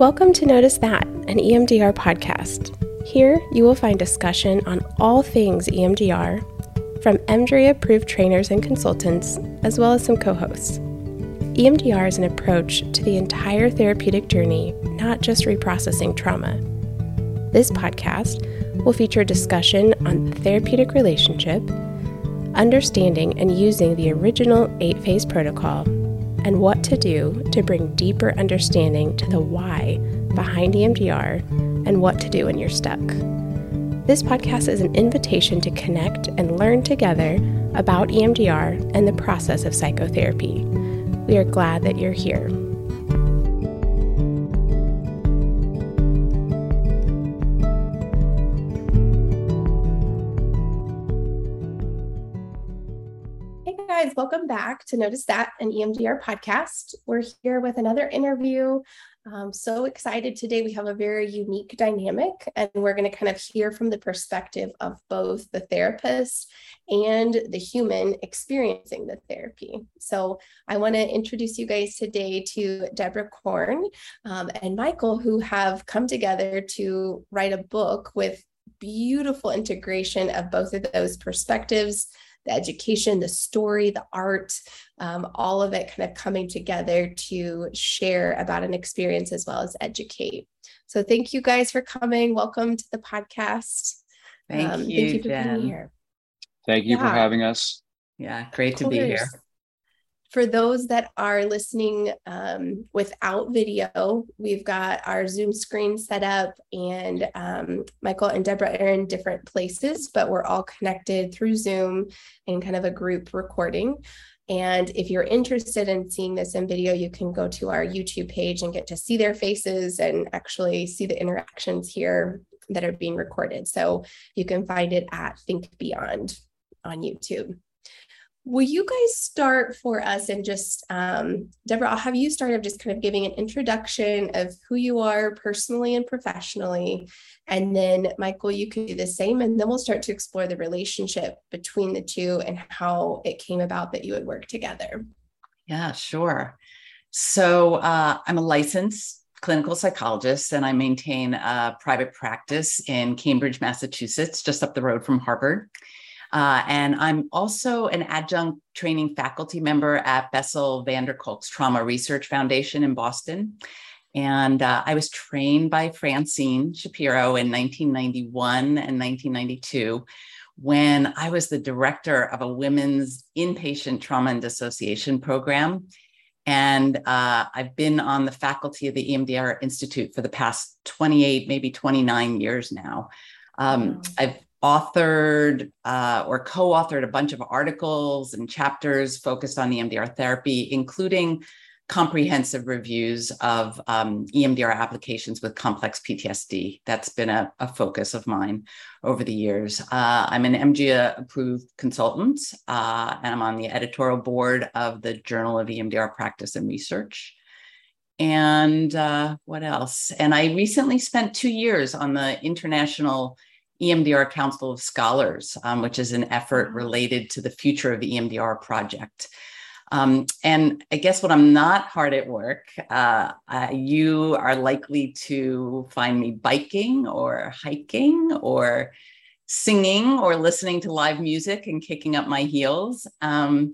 Welcome to Notice That, an EMDR podcast. Here you will find discussion on all things EMDR from EMDRIA approved trainers and consultants, as well as some co hosts. EMDR is an approach to the entire therapeutic journey, not just reprocessing trauma. This podcast will feature discussion on the therapeutic relationship, understanding and using the original eight phase protocol and what to do to bring deeper understanding to the why behind EMDR and what to do when you're stuck. This podcast is an invitation to connect and learn together about EMDR and the process of psychotherapy. We are glad that you're here. To Notice That, an EMDR podcast. We're here with another interview. I'm so excited today. We have a very unique dynamic, and we're going to kind of hear from the perspective of both the therapist and the human experiencing the therapy. So, I want to introduce you guys today to Deborah Korn um, and Michael, who have come together to write a book with beautiful integration of both of those perspectives the education, the story, the art, um, all of it kind of coming together to share about an experience as well as educate. So thank you guys for coming. Welcome to the podcast. Thank um, you, thank you for Jen. being here. Thank you yeah. for having us. Yeah, great to be here for those that are listening um, without video, we've got our Zoom screen set up, and um, Michael and Deborah are in different places, but we're all connected through Zoom in kind of a group recording. And if you're interested in seeing this in video, you can go to our YouTube page and get to see their faces and actually see the interactions here that are being recorded. So you can find it at Think Beyond on YouTube. Will you guys start for us and just, um, Deborah, I'll have you start of just kind of giving an introduction of who you are personally and professionally. And then, Michael, you can do the same. And then we'll start to explore the relationship between the two and how it came about that you would work together. Yeah, sure. So uh, I'm a licensed clinical psychologist and I maintain a private practice in Cambridge, Massachusetts, just up the road from Harvard. Uh, and I'm also an adjunct training faculty member at Bessel van der Kolk's Trauma Research Foundation in Boston. And uh, I was trained by Francine Shapiro in 1991 and 1992 when I was the director of a women's inpatient trauma and dissociation program. And uh, I've been on the faculty of the EMDR Institute for the past 28, maybe 29 years now. Um. I've authored uh, or co-authored a bunch of articles and chapters focused on EMDR therapy, including comprehensive reviews of um, EMDR applications with complex PTSD. That's been a, a focus of mine over the years. Uh, I'm an EMDRIA approved consultant, uh, and I'm on the editorial board of the Journal of EMDR Practice and Research. And uh, what else? And I recently spent two years on the International EMDR Council of Scholars, um, which is an effort related to the future of the EMDR project. Um, and I guess when I'm not hard at work, uh, uh, you are likely to find me biking or hiking or singing or listening to live music and kicking up my heels. Um,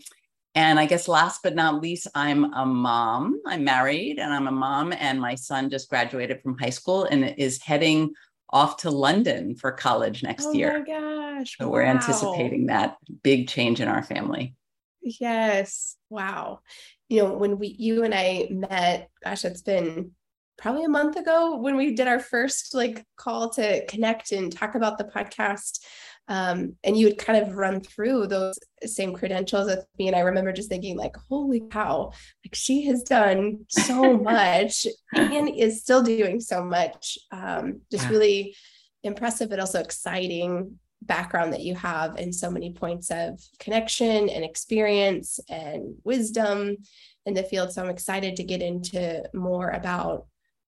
and I guess last but not least, I'm a mom. I'm married and I'm a mom, and my son just graduated from high school and is heading off to London for college next oh year. Oh my gosh. So wow. we're anticipating that big change in our family. Yes. Wow. You know, when we you and I met, gosh, it's been probably a month ago when we did our first like call to connect and talk about the podcast um, and you would kind of run through those same credentials with me and i remember just thinking like holy cow like she has done so much and is still doing so much um, just yeah. really impressive but also exciting background that you have and so many points of connection and experience and wisdom in the field so i'm excited to get into more about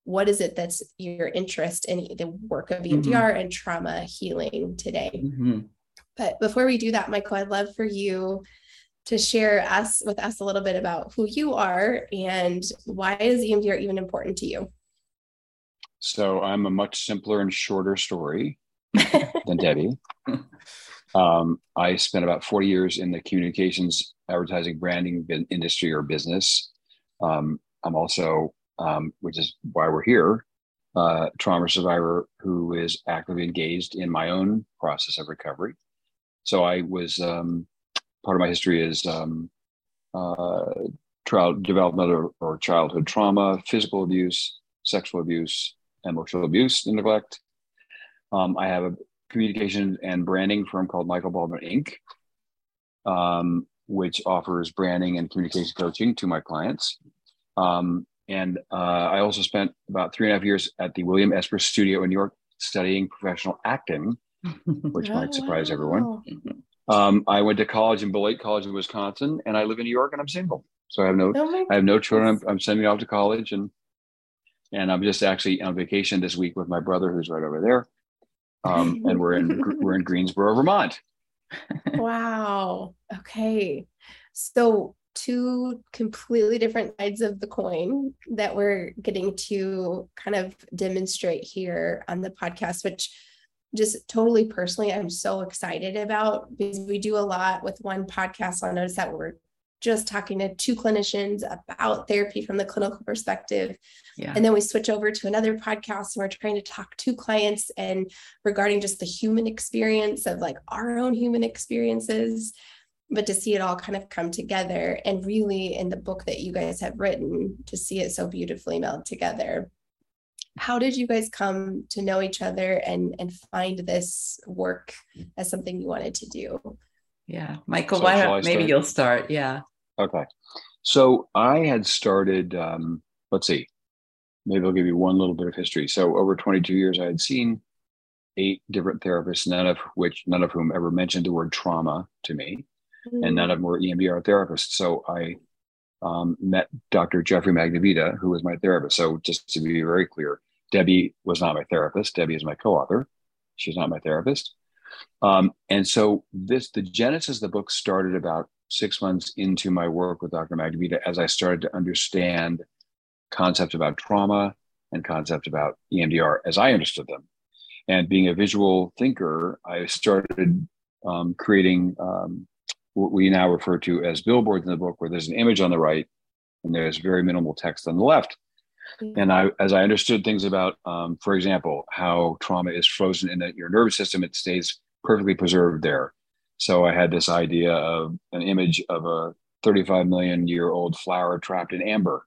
what is it that's your interest in the work of EMDR mm-hmm. and trauma healing today? Mm-hmm. But before we do that, Michael, I'd love for you to share us with us a little bit about who you are and why is EMDR even important to you? So I'm a much simpler and shorter story than Debbie. Um, I spent about 40 years in the communications, advertising, branding industry or business. Um, I'm also, um, which is why we're here, uh, trauma survivor who is actively engaged in my own process of recovery. So I was um, part of my history is um, uh, child developmental or childhood trauma, physical abuse, sexual abuse, emotional abuse and neglect. Um, I have a communication and branding firm called Michael Baldwin Inc., um, which offers branding and communication coaching to my clients. Um, and uh, I also spent about three and a half years at the William Esper Studio in New York studying professional acting, which oh, might surprise wow. everyone. Um, I went to college in Beloit College in Wisconsin, and I live in New York, and I'm single, so I have no, oh I have no children. I'm, I'm sending off to college, and and I'm just actually on vacation this week with my brother, who's right over there, um, and we're in we're in Greensboro, Vermont. wow. Okay. So two completely different sides of the coin that we're getting to kind of demonstrate here on the podcast, which just totally personally, I'm so excited about because we do a lot with one podcast. I'll notice that we're just talking to two clinicians about therapy from the clinical perspective. Yeah. And then we switch over to another podcast and we're trying to talk to clients and regarding just the human experience of like our own human experiences, but to see it all kind of come together and really in the book that you guys have written to see it so beautifully meld together. How did you guys come to know each other and and find this work as something you wanted to do? Yeah. Michael, so why don't maybe you'll start? Yeah. Okay. So I had started, um, let's see, maybe I'll give you one little bit of history. So over 22 years, I had seen eight different therapists, none of which, none of whom ever mentioned the word trauma to me, mm-hmm. and none of them were EMDR therapists. So I um, met Dr. Jeffrey Magnavita, who was my therapist. So just to be very clear, Debbie was not my therapist. Debbie is my co-author. She's not my therapist. Um, and so this, the genesis of the book started about six months into my work with Dr. Magnavita as I started to understand concepts about trauma and concepts about EMDR as I understood them. And being a visual thinker, I started um, creating um, what we now refer to as billboards in the book, where there's an image on the right and there's very minimal text on the left. Mm-hmm. And I, as I understood things about, um, for example, how trauma is frozen in the, your nervous system, it stays perfectly preserved there. So I had this idea of an image of a 35 million year old flower trapped in amber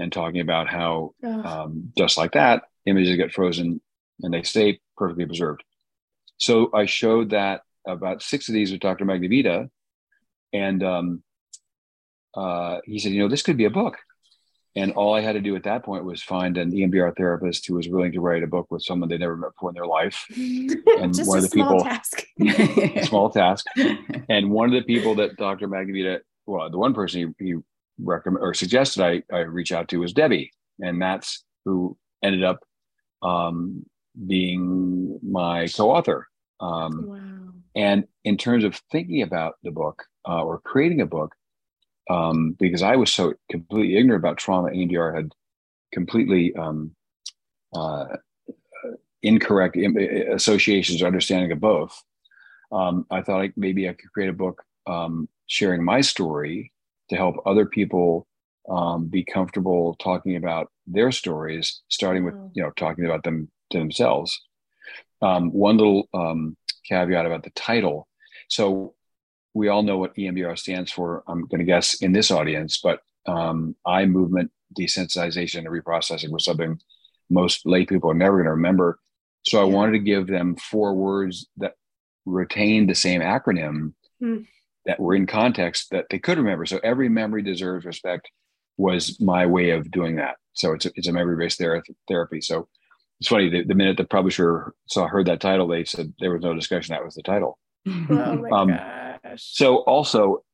and talking about how, um, just like that, images get frozen and they stay perfectly preserved. So I showed that about six of these with Dr. Magnavita. And um, uh, he said, you know, this could be a book. And all I had to do at that point was find an EMDR therapist who was willing to write a book with someone they never met before in their life. And Just one of the people, task. small task. And one of the people that Dr. Magnavita, well, the one person he, he recommended or suggested I, I reach out to was Debbie. And that's who ended up um, being my co-author. Um, wow. And in terms of thinking about the book uh, or creating a book, um, because I was so completely ignorant about trauma. EMDR had completely um, uh, incorrect associations or understanding of both. Um, I thought like maybe I could create a book um, sharing my story to help other people um, be comfortable talking about their stories, starting with you know talking about them to themselves. Um, one little um, caveat about the title. So we all know what EMDR stands for. I'm going to guess in this audience, but um, eye movement desensitization and reprocessing was something most lay people are never going to remember. So I wanted to give them four words that retained the same acronym mm. that were in context that they could remember. So every memory deserves respect was my way of doing that. So it's a, it's a memory based therapy. So it's funny the, the, minute the publisher saw heard that title, they said there was no discussion. That was the title. Oh my um, god! So also,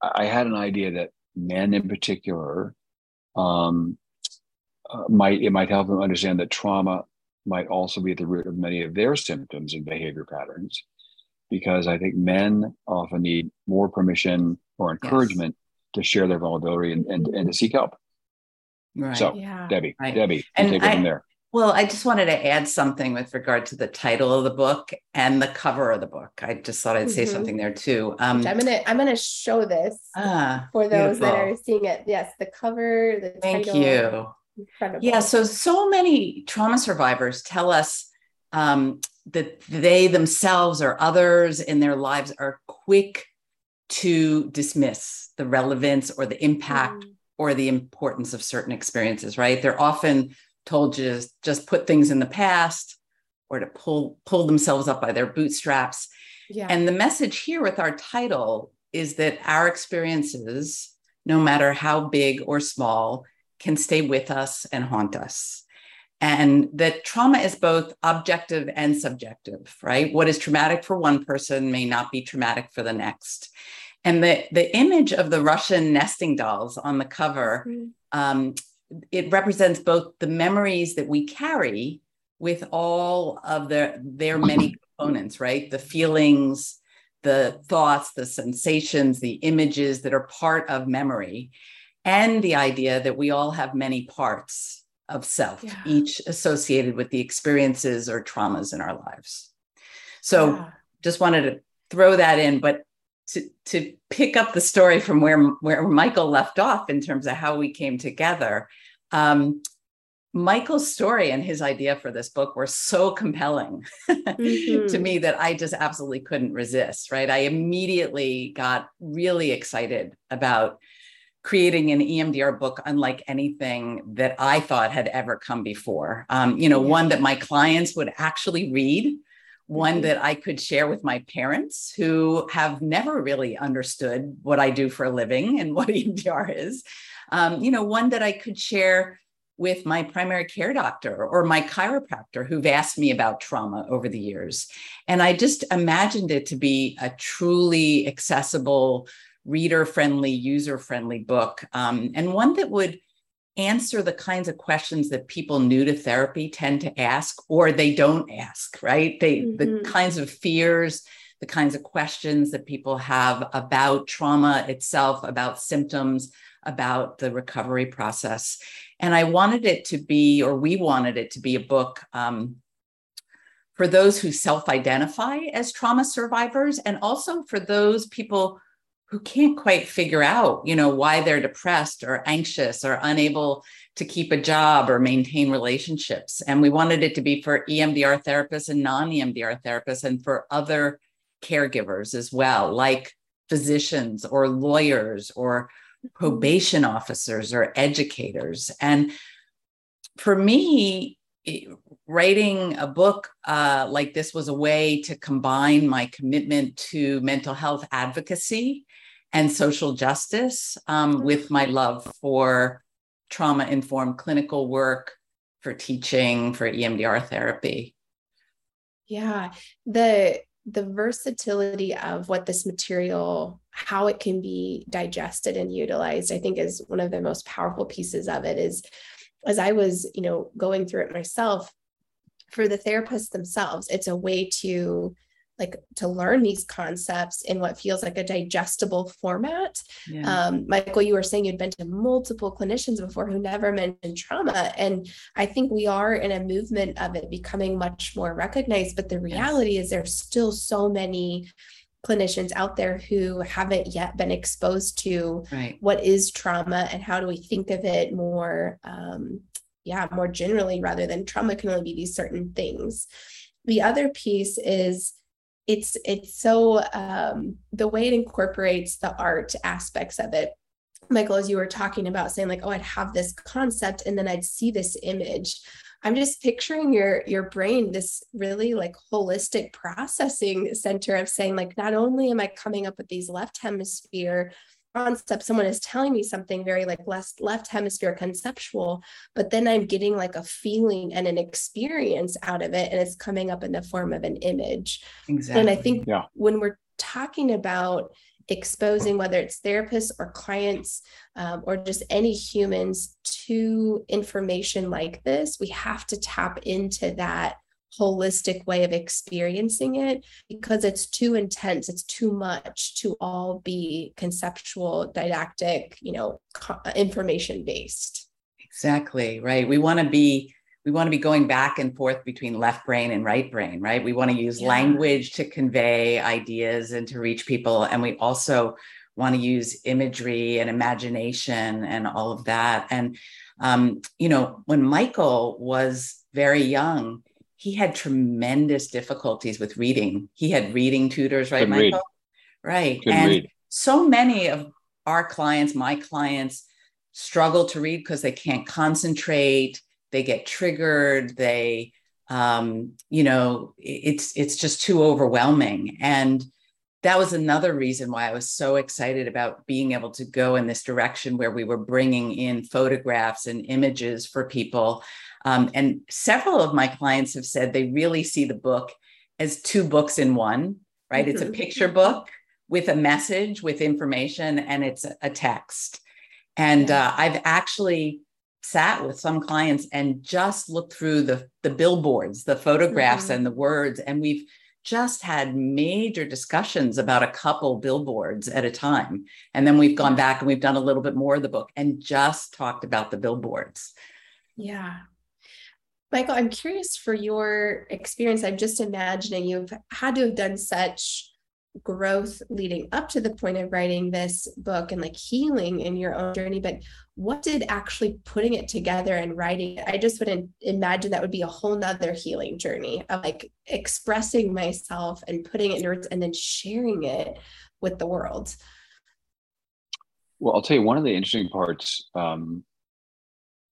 I had an idea that men in particular um, uh, might it might help them understand that trauma might also be at the root of many of their symptoms and behavior patterns, because I think men often need more permission or encouragement yes. to share their vulnerability and, and, and to seek help. Right. So, yeah. Debbie, right. Debbie, and take I, it from there. Well, I just wanted to add something with regard to the title of the book and the cover of the book. I just thought I'd say mm-hmm. something there too. Um, I'm gonna I'm gonna show this ah, for those beautiful. that are seeing it. Yes, the cover, the Thank title. you. Incredible. Yeah, so so many trauma survivors tell us um, that they themselves or others in their lives are quick to dismiss the relevance or the impact mm. or the importance of certain experiences. Right? They're often told you to just put things in the past or to pull pull themselves up by their bootstraps. Yeah. And the message here with our title is that our experiences, no matter how big or small, can stay with us and haunt us. And that trauma is both objective and subjective, right? What is traumatic for one person may not be traumatic for the next. And the, the image of the Russian nesting dolls on the cover mm. um, it represents both the memories that we carry with all of their their many components right the feelings the thoughts the sensations the images that are part of memory and the idea that we all have many parts of self yeah. each associated with the experiences or traumas in our lives so yeah. just wanted to throw that in but to, to pick up the story from where, where Michael left off in terms of how we came together, um, Michael's story and his idea for this book were so compelling mm-hmm. to me that I just absolutely couldn't resist, right? I immediately got really excited about creating an EMDR book unlike anything that I thought had ever come before. Um, you know, yeah. one that my clients would actually read, one mm-hmm. that I could share with my parents who have never really understood what I do for a living and what EMDR is um, you know, one that I could share with my primary care doctor or my chiropractor who've asked me about trauma over the years. And I just imagined it to be a truly accessible, reader friendly, user friendly book, um, and one that would answer the kinds of questions that people new to therapy tend to ask or they don't ask right they mm-hmm. the kinds of fears the kinds of questions that people have about trauma itself about symptoms about the recovery process. And I wanted it to be, or we wanted it to be a book um, for those who self identify as trauma survivors and also for those people who can't quite figure out you know why they're depressed or anxious or unable to keep a job or maintain relationships and we wanted it to be for EMDR therapists and non-EMDR therapists and for other caregivers as well like physicians or lawyers or probation officers or educators. And for me, writing a book uh, like this was a way to combine my commitment to mental health advocacy and social justice um, mm-hmm. with my love for trauma informed clinical work, for teaching, for EMDR therapy. Yeah. The the versatility of what this material how it can be digested and utilized i think is one of the most powerful pieces of it is as i was you know going through it myself for the therapists themselves it's a way to like to learn these concepts in what feels like a digestible format. Yeah. Um, Michael, you were saying you'd been to multiple clinicians before who never mentioned trauma. And I think we are in a movement of it becoming much more recognized. But the reality yes. is there's still so many clinicians out there who haven't yet been exposed to right. what is trauma and how do we think of it more um, yeah more generally rather than trauma can only be these certain things the other piece is it's it's so um, the way it incorporates the art aspects of it. Michael as you were talking about saying like oh i'd have this concept and then i'd see this image. I'm just picturing your your brain this really like holistic processing center of saying like not only am i coming up with these left hemisphere concept someone is telling me something very like less left hemisphere conceptual but then i'm getting like a feeling and an experience out of it and it's coming up in the form of an image exactly and i think yeah. when we're talking about exposing whether it's therapists or clients um, or just any humans to information like this we have to tap into that holistic way of experiencing it because it's too intense it's too much to all be conceptual didactic you know information based exactly right we want to be we want to be going back and forth between left brain and right brain, right? We want to use yeah. language to convey ideas and to reach people. And we also want to use imagery and imagination and all of that. And, um, you know, when Michael was very young, he had tremendous difficulties with reading. He had reading tutors, right, Couldn't Michael? Read. Right. Couldn't and read. so many of our clients, my clients, struggle to read because they can't concentrate they get triggered they um, you know it's it's just too overwhelming and that was another reason why I was so excited about being able to go in this direction where we were bringing in photographs and images for people. Um, and several of my clients have said they really see the book as two books in one, right? Mm-hmm. It's a mm-hmm. picture book with a message, with information, and it's a text. And uh, I've actually sat with some clients and just looked through the the billboards, the photographs mm-hmm. and the words and we've just had major discussions about a couple billboards at a time. And then we've gone back and we've done a little bit more of the book and just talked about the billboards. Yeah. Michael, I'm curious for your experience. I'm just imagining you've had to have done such growth leading up to the point of writing this book and like healing in your own journey but what did actually putting it together and writing it i just wouldn't imagine that would be a whole nother healing journey of like expressing myself and putting it in words and then sharing it with the world well i'll tell you one of the interesting parts um,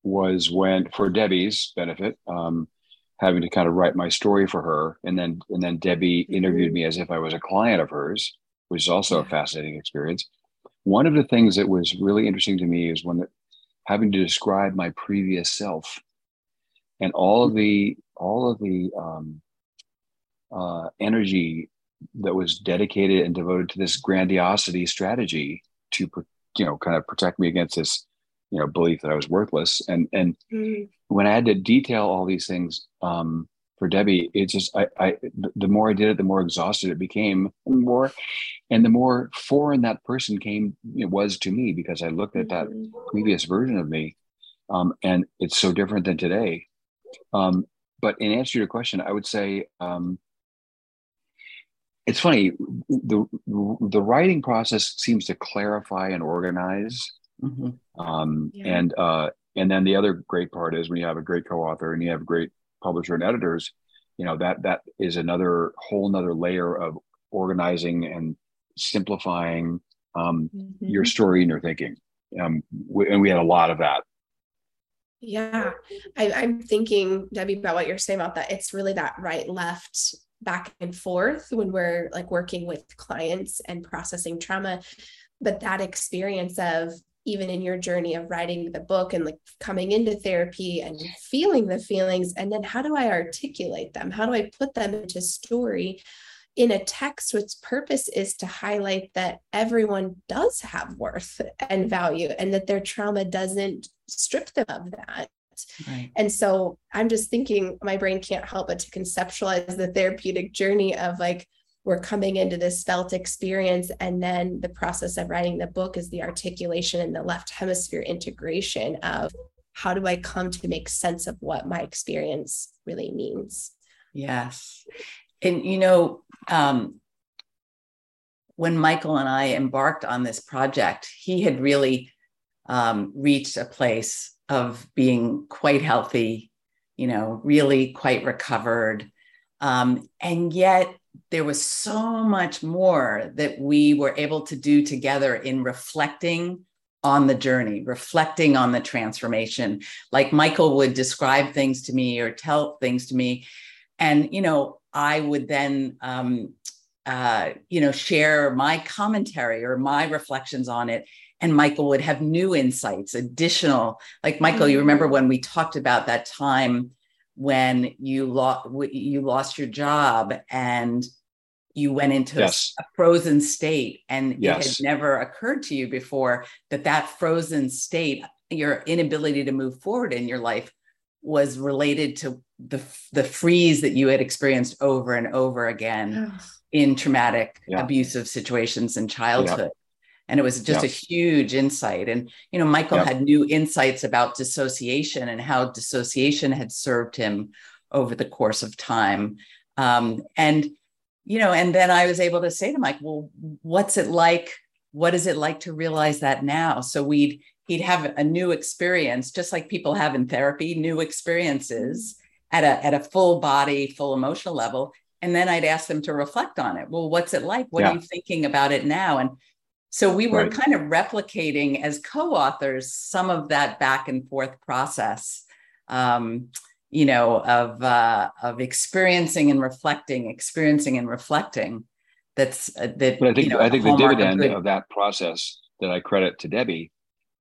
was when for debbie's benefit um, having to kind of write my story for her and then and then debbie interviewed me as if i was a client of hers which is also a fascinating experience. One of the things that was really interesting to me is when the, having to describe my previous self and all of the all of the um, uh, energy that was dedicated and devoted to this grandiosity strategy to you know kind of protect me against this you know belief that I was worthless. And and mm-hmm. when I had to detail all these things um, for Debbie, it just I, I the more I did it, the more exhausted it became, and more and the more foreign that person came it was to me because I looked at that mm-hmm. previous version of me, um, and it's so different than today. Um, but in answer to your question, I would say um, it's funny the the writing process seems to clarify and organize Mm-hmm. Um, yeah. And uh, and then the other great part is when you have a great co-author and you have a great publisher and editors, you know that that is another whole another layer of organizing and simplifying um, mm-hmm. your story and your thinking. Um, we, and we had a lot of that. Yeah, I, I'm thinking, Debbie, about what you're saying about that. It's really that right left back and forth when we're like working with clients and processing trauma but that experience of even in your journey of writing the book and like coming into therapy and feeling the feelings and then how do i articulate them how do i put them into story in a text which purpose is to highlight that everyone does have worth and value and that their trauma doesn't strip them of that Right. And so I'm just thinking my brain can't help but to conceptualize the therapeutic journey of like we're coming into this felt experience and then the process of writing the book is the articulation and the left hemisphere integration of how do i come to make sense of what my experience really means. Yes. And you know um, when michael and i embarked on this project he had really um, reached a place of being quite healthy you know really quite recovered. Um, and yet there was so much more that we were able to do together in reflecting on the journey, reflecting on the transformation. Like Michael would describe things to me or tell things to me. And, you know, I would then, um, uh, you know, share my commentary or my reflections on it. And Michael would have new insights, additional, like Michael, you remember mm-hmm. when we talked about that time when you lost you lost your job and you went into yes. a, frozen state and yes. it had never occurred to you before that that frozen state your inability to move forward in your life was related to the the freeze that you had experienced over and over again in traumatic yeah. abusive situations in childhood and it was just a huge insight. And you know michael had new insights about dissociation and how dissociation had served him over the course of time. Um, and you know and then i was able to say to mike well what's it like? What is it like to realize that now? So we'd he'd have a new experience just like people have in therapy new experiences at a at a full body full emotional level. And then i'd ask them to reflect on it. Well what's it like? What yeah. are you thinking about it now? And so we were right. kind of replicating as co-authors some of that back and forth process, um, you know, of uh, of experiencing and reflecting, experiencing and reflecting. That's uh, that. But I think you know, I think the dividend of, of, that process that I credit to Debbie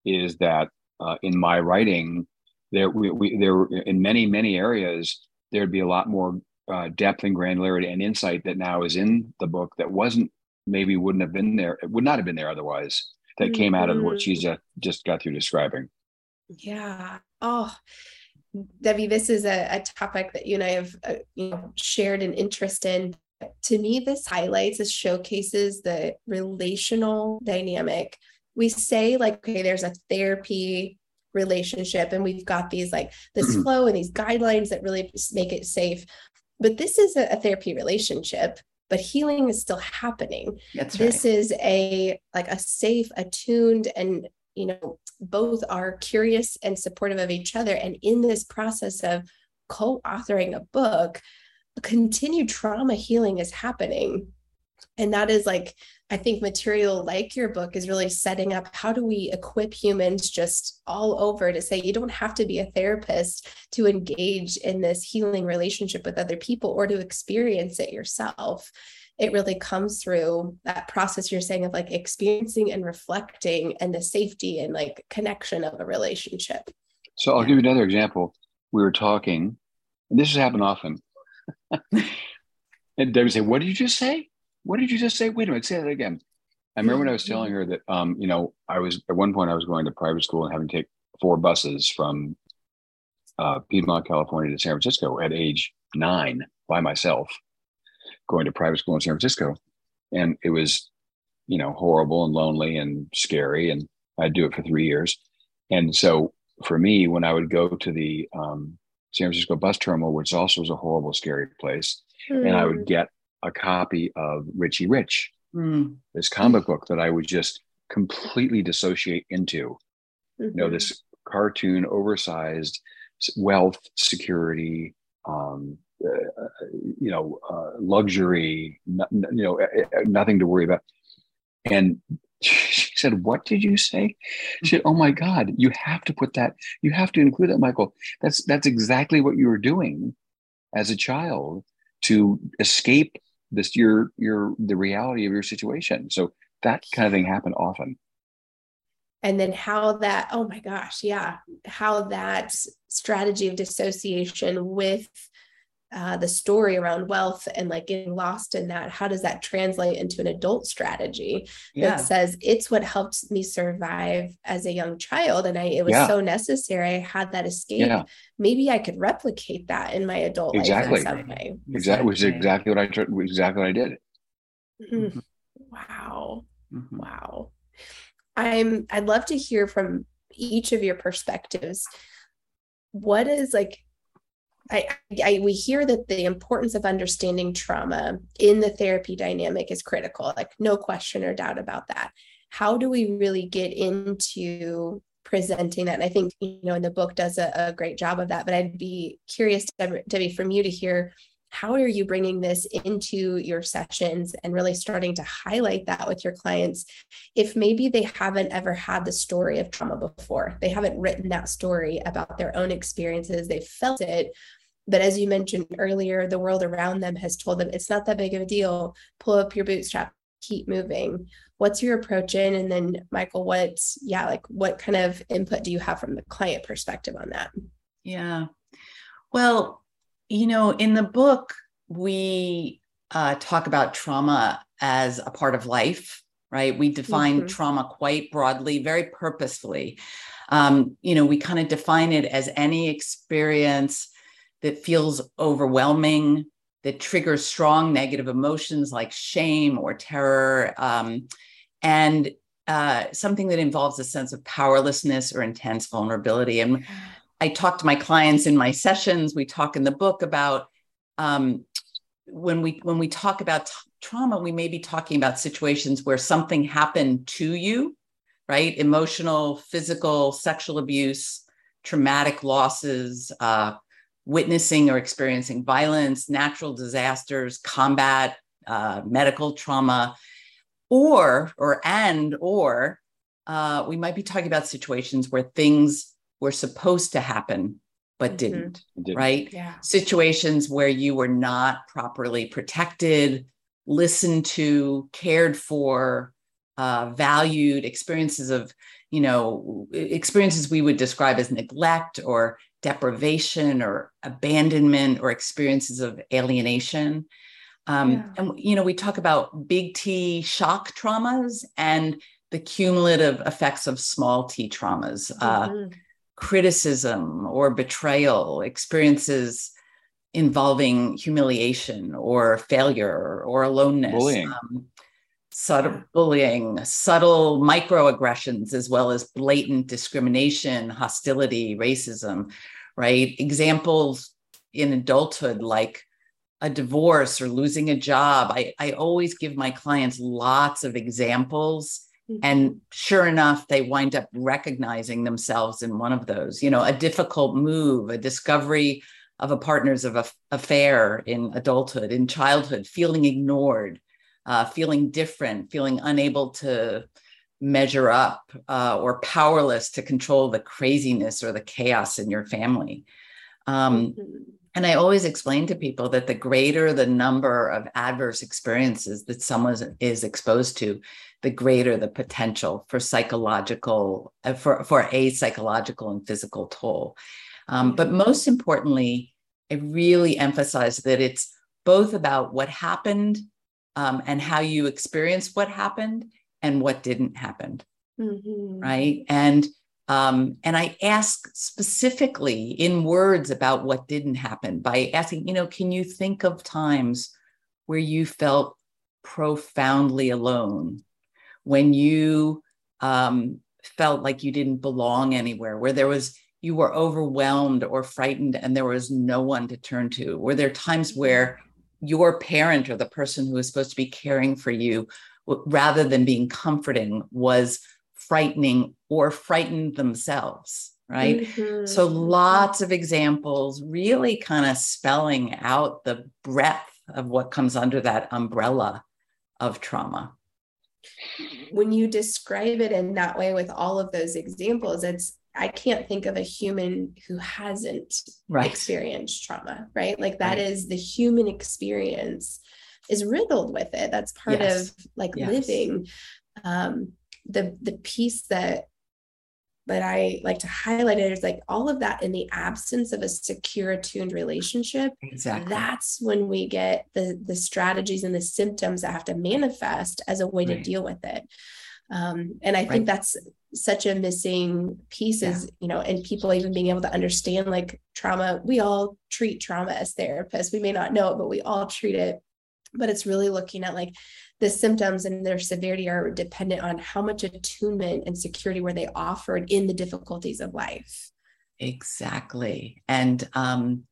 is that uh, in my writing, there we, we there in many many areas there'd be a lot more uh, depth and granularity and insight that now is in the book that wasn't maybe wouldn't have been there. It would not have been there otherwise. That mm-hmm. came out of what she's uh, just got through describing. Yeah. Oh, Debbie, this is a, a topic that you and I have uh, you know shared an interest in. To me, this highlights, this showcases the relational dynamic. We say like, okay, there's a therapy relationship, and we've got these like this flow and these guidelines that really make it safe. But this is a, a therapy relationship but healing is still happening. That's this right. is a like a safe, attuned, and you know, both are curious and supportive of each other. And in this process of co-authoring a book, continued trauma healing is happening. And that is like, I think material like your book is really setting up how do we equip humans just all over to say you don't have to be a therapist to engage in this healing relationship with other people or to experience it yourself. It really comes through that process you're saying of like experiencing and reflecting and the safety and like connection of a relationship. So I'll give you another example. We were talking, and this has happened often. and Debbie said, What did you just say? What did you just say? Wait a minute, say that again. I remember when I was telling her that, um, you know, I was at one point I was going to private school and having to take four buses from uh, Piedmont, California to San Francisco at age nine by myself, going to private school in San Francisco, and it was, you know, horrible and lonely and scary, and I'd do it for three years, and so for me, when I would go to the um, San Francisco bus terminal, which also was a horrible, scary place, mm. and I would mm. get a copy of Richie Rich, mm. this comic book that I would just completely dissociate into. Mm-hmm. You know, mm-hmm. this cartoon, oversized wealth, security, um, uh, you know, uh, luxury, you know, nothing to worry about. And she said, What did you say? She said, Oh my God, you have to put that, you have to include that, Michael. That's that's exactly what you were doing as a child to escape this your your the reality of your situation. So that kind of thing happened often. And then how that oh my gosh yeah how that strategy of dissociation with uh, the story around wealth and like getting lost in that how does that translate into an adult strategy yeah. that says it's what helped me survive as a young child and i it was yeah. so necessary i had that escape yeah. maybe i could replicate that in my adult exactly. life in some way exactly which is exactly what i exactly what i did mm-hmm. mm-hmm. wow mm-hmm. wow i'm i'd love to hear from each of your perspectives what is like I, I, we hear that the importance of understanding trauma in the therapy dynamic is critical like no question or doubt about that. How do we really get into presenting that? And i think you know in the book does a, a great job of that but i'd be curious debbie from you to hear how are you bringing this into your sessions and really starting to highlight that with your clients if maybe they haven't ever had the story of trauma before? They haven't written that story about their own experiences. They've felt it but as you mentioned earlier, the world around them has told them it's not that big of a deal. Pull up your bootstrap, keep moving. What's your approach in? And then, Michael, what's, yeah, like what kind of input do you have from the client perspective on that? Yeah. Well, you know, in the book, we uh, talk about trauma as a part of life, right? We define mm-hmm. trauma quite broadly, very purposefully. Um, you know, we kind of define it as any experience that feels overwhelming, that triggers strong negative emotions like shame or terror. Um, and uh, something that involves a sense of powerlessness or intense vulnerability. And I talk to my clients in my sessions. We talk in the book about um, when we when we talk about t- trauma, we may be talking about situations where something happened to you, right? Emotional, physical, sexual abuse, traumatic losses, uh, witnessing or experiencing violence, natural disasters, combat, uh, medical trauma, or or and or uh, we might be talking about situations where things were supposed to happen but mm-hmm. didn't, didn't, right? Yeah. Situations where you were not properly protected, listened to, cared for, uh, valued, experiences of, you know, experiences we would describe as neglect or deprivation or abandonment or experiences of alienation. Um, yeah. And, you know, we talk about big T shock traumas and the cumulative effects of small t traumas. Uh, mm-hmm. Uh, criticism or betrayal, experiences involving humiliation or failure or aloneness. Bullying. Um, subtle bullying, subtle microaggressions, as well as blatant discrimination, hostility, racism, right? Examples in adulthood like a divorce or losing a job. I, I always give my clients lots of examples Mm-hmm. And sure enough, they wind up recognizing themselves in one of those, you know, a difficult move, a discovery of a partner's of a, affair in adulthood, in childhood, feeling ignored, uh, feeling different, feeling unable to measure up uh, or powerless to control the craziness or the chaos in your family. Um, mm-hmm. And I always explain to people that the greater the number of adverse experiences that someone is exposed to, the greater the potential for psychological, uh, for, for a psychological and physical toll. Um, but most importantly, I really emphasize that it's both about what happened um, and how you experienced what happened and what didn't happen. Mm-hmm. Right. And um, and I ask specifically in words about what didn't happen by asking, you know, can you think of times where you felt profoundly alone, when you um, felt like you didn't belong anywhere, where there was, you were overwhelmed or frightened and there was no one to turn to? Were there times where your parent or the person who is supposed to be caring for you, rather than being comforting, was frightening or frightened themselves right mm-hmm. so lots of examples really kind of spelling out the breadth of what comes under that umbrella of trauma when you describe it in that way with all of those examples it's i can't think of a human who hasn't right. experienced trauma right like that right. is the human experience is riddled with it that's part yes. of like yes. living um the the piece that that I like to highlight it is like all of that in the absence of a secure attuned relationship. Exactly. That's when we get the the strategies and the symptoms that have to manifest as a way right. to deal with it. Um, and I right. think that's such a missing piece yeah. is, you know, and people even being able to understand like trauma, we all treat trauma as therapists. We may not know it, but we all treat it. But it's really looking at like the symptoms and their severity are dependent on how much attunement and security were they offered in the difficulties of life. Exactly. And, um,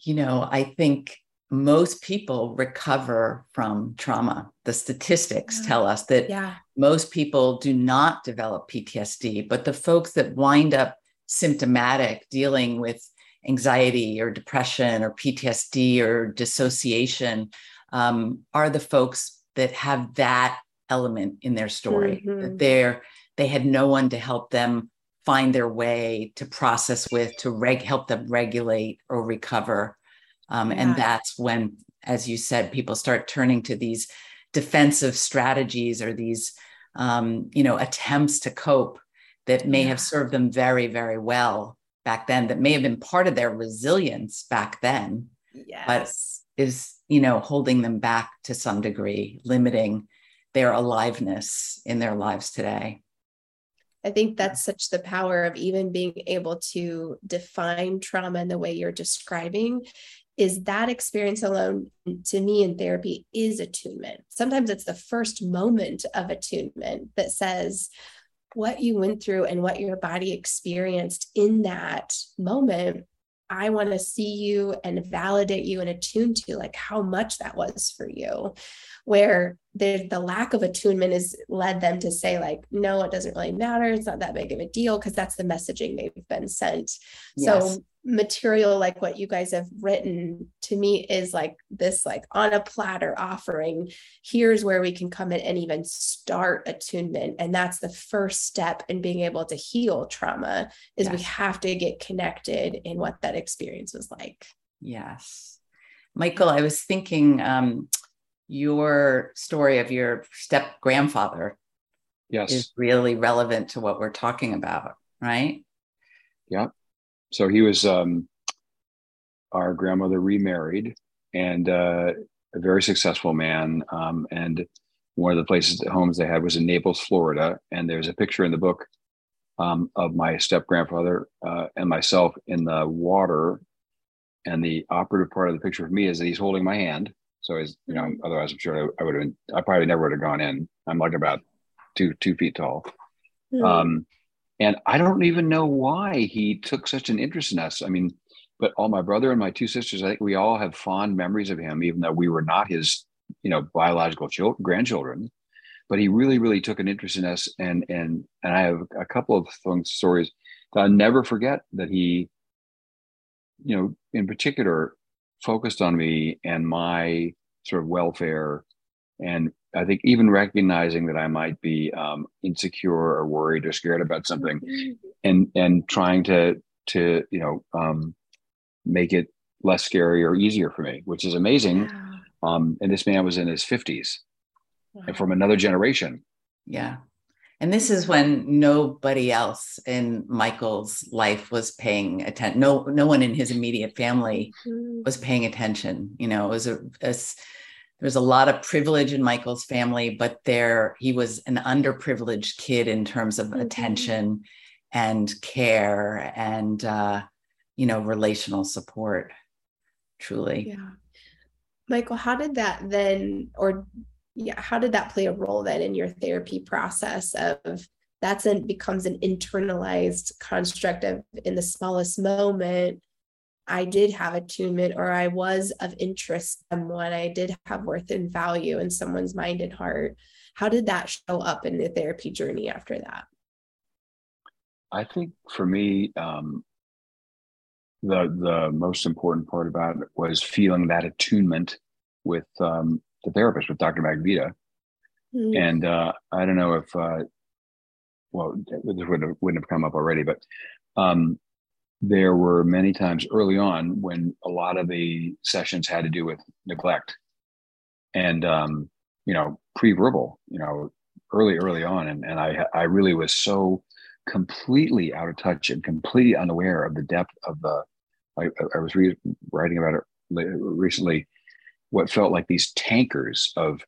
you know, I think most people recover from trauma. The statistics yeah. tell us that yeah. most people do not develop PTSD, but the folks that wind up symptomatic dealing with anxiety or depression or PTSD or dissociation um, are the folks that have that element in their story mm-hmm. that they're they had no one to help them find their way to process with to reg- help them regulate or recover um, yeah. and that's when as you said people start turning to these defensive strategies or these um, you know attempts to cope that may yeah. have served them very very well back then that may have been part of their resilience back then yes. but is you know, holding them back to some degree, limiting their aliveness in their lives today. I think that's such the power of even being able to define trauma in the way you're describing is that experience alone to me in therapy is attunement. Sometimes it's the first moment of attunement that says what you went through and what your body experienced in that moment. I want to see you and validate you and attune to like how much that was for you where the, the lack of attunement has led them to say like no it doesn't really matter it's not that big of a deal because that's the messaging they've been sent yes. so material like what you guys have written to me is like this like on a platter offering here's where we can come in and even start attunement. And that's the first step in being able to heal trauma is yes. we have to get connected in what that experience was like. Yes. Michael i was thinking um, your story of your step grandfather yes. is really relevant to what we're talking about right? Yeah so he was um, our grandmother remarried and uh, a very successful man um, and one of the places the homes they had was in naples florida and there's a picture in the book um, of my step grandfather uh, and myself in the water and the operative part of the picture for me is that he's holding my hand so he's, you know, mm-hmm. otherwise I'm sure I, I would have been, I probably never would have gone in. I'm like about two, two feet tall. Mm-hmm. Um, and I don't even know why he took such an interest in us. I mean, but all my brother and my two sisters, I think we all have fond memories of him, even though we were not his, you know, biological children, grandchildren. But he really, really took an interest in us, and and and I have a couple of things, stories that I'll never forget. That he, you know, in particular, focused on me and my sort of welfare and i think even recognizing that i might be um, insecure or worried or scared about something mm-hmm. and and trying to to you know um, make it less scary or easier for me which is amazing um, and this man was in his 50s wow. and from another generation yeah and this is when nobody else in Michael's life was paying attention. No, no one in his immediate family mm-hmm. was paying attention. You know, it was a, a there was a lot of privilege in Michael's family, but there he was an underprivileged kid in terms of mm-hmm. attention and care and uh, you know relational support. Truly, yeah. Michael, how did that then, or yeah how did that play a role then in your therapy process of that's an becomes an internalized construct of in the smallest moment I did have attunement or I was of interest to someone. I did have worth and value in someone's mind and heart. How did that show up in the therapy journey after that? I think for me, um, the the most important part about it was feeling that attunement with um, the therapist with Dr. Magnavita. Mm-hmm. And uh, I don't know if, uh, well, this wouldn't have, wouldn't have come up already, but um, there were many times early on when a lot of the sessions had to do with neglect and, um, you know, pre-verbal, you know, early, early on. And, and I, I really was so completely out of touch and completely unaware of the depth of the, I, I was re- writing about it recently what felt like these tankers of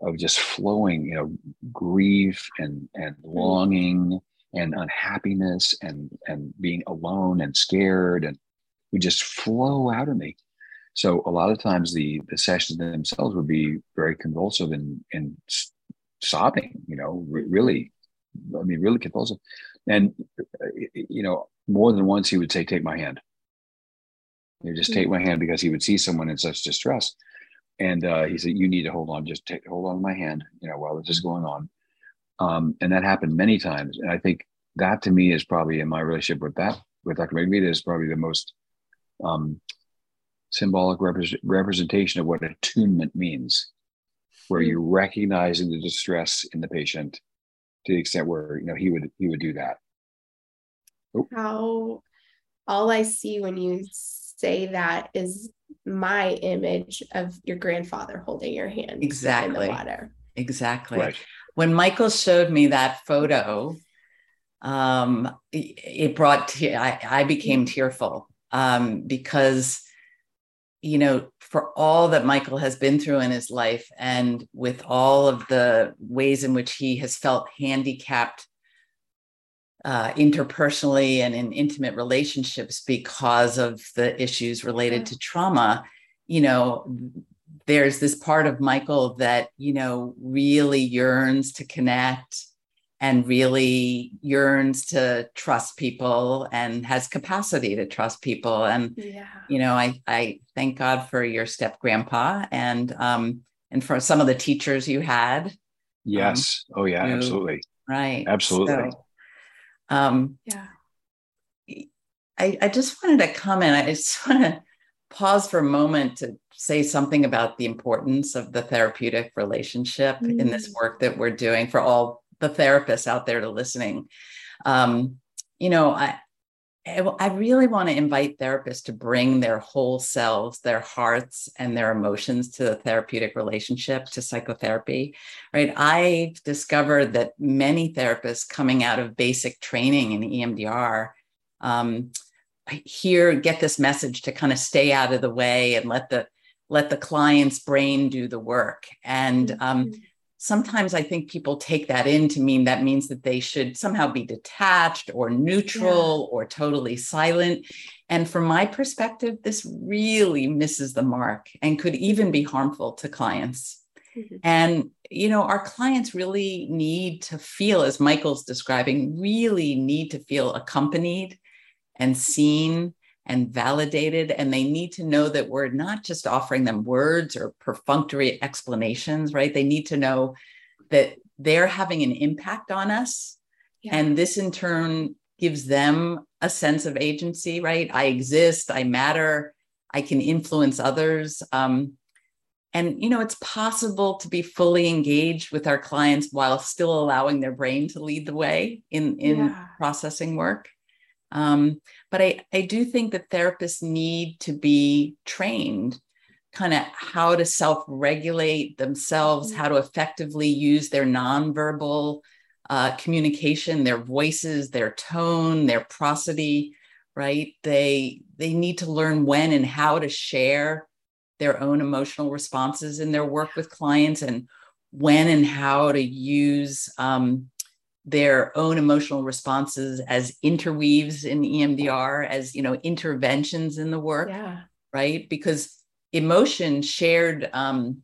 of just flowing, you know, grief and and mm. longing and unhappiness and and being alone and scared and would just flow out of me. So a lot of times the the sessions themselves would be very convulsive and and sobbing, you know, really, I mean, really convulsive. And you know, more than once he would say, "Take my hand." You just take mm. my hand because he would see someone in such distress and uh, he said, "You need to hold on. Just take hold on my hand, you know, while this is going on." Um, and that happened many times. And I think that to me is probably in my relationship with that with Dr. Magnavita is probably the most um, symbolic rep- representation of what attunement means, where mm-hmm. you're recognizing the distress in the patient to the extent where you know he would he would do that. Oh. How all I see when you say that is my image of your grandfather holding your hand exactly in the water. Exactly. Right. When Michael showed me that photo, um, it brought te- I, I became tearful um, because you know for all that Michael has been through in his life and with all of the ways in which he has felt handicapped uh, interpersonally and in intimate relationships because of the issues related to trauma you know there's this part of michael that you know really yearns to connect and really yearns to trust people and has capacity to trust people. And yeah. you know i i thank god for your step grandpa and um and for some of the teachers you had. Yes. Um, oh yeah who, absolutely. Right. Absolutely. So, um yeah. I, I just wanted to comment i just want to pause for a moment to say something about the importance of the therapeutic relationship mm. in this mm. work that we're doing for all the therapists out there to listening. Um, you know, I, I really want to invite therapists to bring their whole selves, their hearts, and their emotions to the therapeutic relationship, to psychotherapy, right? I've discovered that many therapists coming out of basic training in EMDR um, here get this message to kind of stay out of the way and let the let the client's brain do the work. And um, mm-hmm sometimes I think people take that in to mean that means that they should somehow be detached or neutral yeah. or totally silent. And from my perspective, this really misses the mark and could even be harmful to clients. Mm-hmm. And, you know, our clients really need to feel, as Michael's describing, really need to feel accompanied and seen and validated. And they need to know that we're not just offering them words or perfunctory explanations, right? They need to know that they're having an impact on us. Yeah. And this in turn gives them a sense of agency, right? I exist, I matter, I can influence others. Um, and you know it's possible to be fully engaged with our clients while still allowing their brain to lead the way in in yeah. processing work um, but I, I do think that therapists need to be trained kind of how to self regulate themselves, mm-hmm. how to effectively use their nonverbal uh, communication, their voices, their tone, their prosody, right? They, they need to learn when and how to share their own emotional responses in their work with clients and when and how to use um, their own emotional responses as interweaves in EMDR, as you know, interventions in the work, yeah. right? Because emotion, shared um,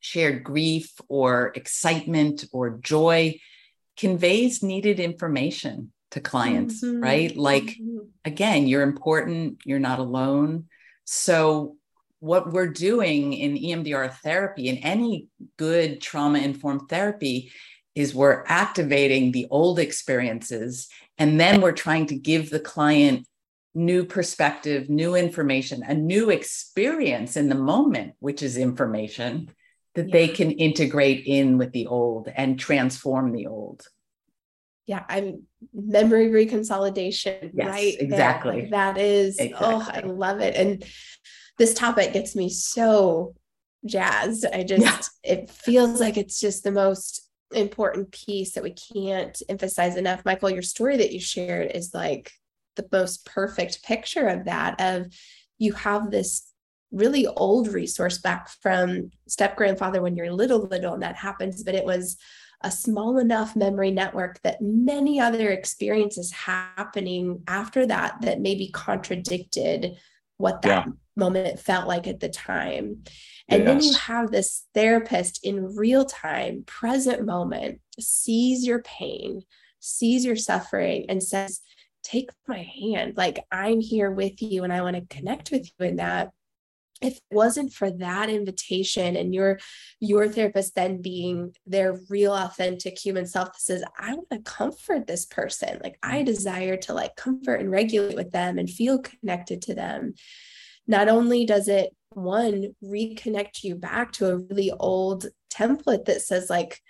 shared grief or excitement or joy, conveys needed information to clients, mm-hmm. right? Like mm-hmm. again, you're important, you're not alone. So what we're doing in EMDR therapy, in any good trauma informed therapy, is we're activating the old experiences and then we're trying to give the client new perspective, new information, a new experience in the moment, which is information that yeah. they can integrate in with the old and transform the old. Yeah, I'm memory reconsolidation, yes, right? Exactly. Like that is, exactly. oh, I love it. And this topic gets me so jazzed. I just, yeah. it feels like it's just the most important piece that we can't emphasize enough. Michael, your story that you shared is like the most perfect picture of that of you have this really old resource back from step grandfather when you're little little and that happens but it was a small enough memory network that many other experiences happening after that that maybe contradicted what that yeah. moment felt like at the time and yes. then you have this therapist in real time, present moment, sees your pain, sees your suffering, and says, Take my hand. Like I'm here with you and I want to connect with you in that. If it wasn't for that invitation and your your therapist then being their real authentic human self that says, I want to comfort this person. Like I mm. desire to like comfort and regulate with them and feel connected to them. Not only does it one reconnect you back to a really old template that says like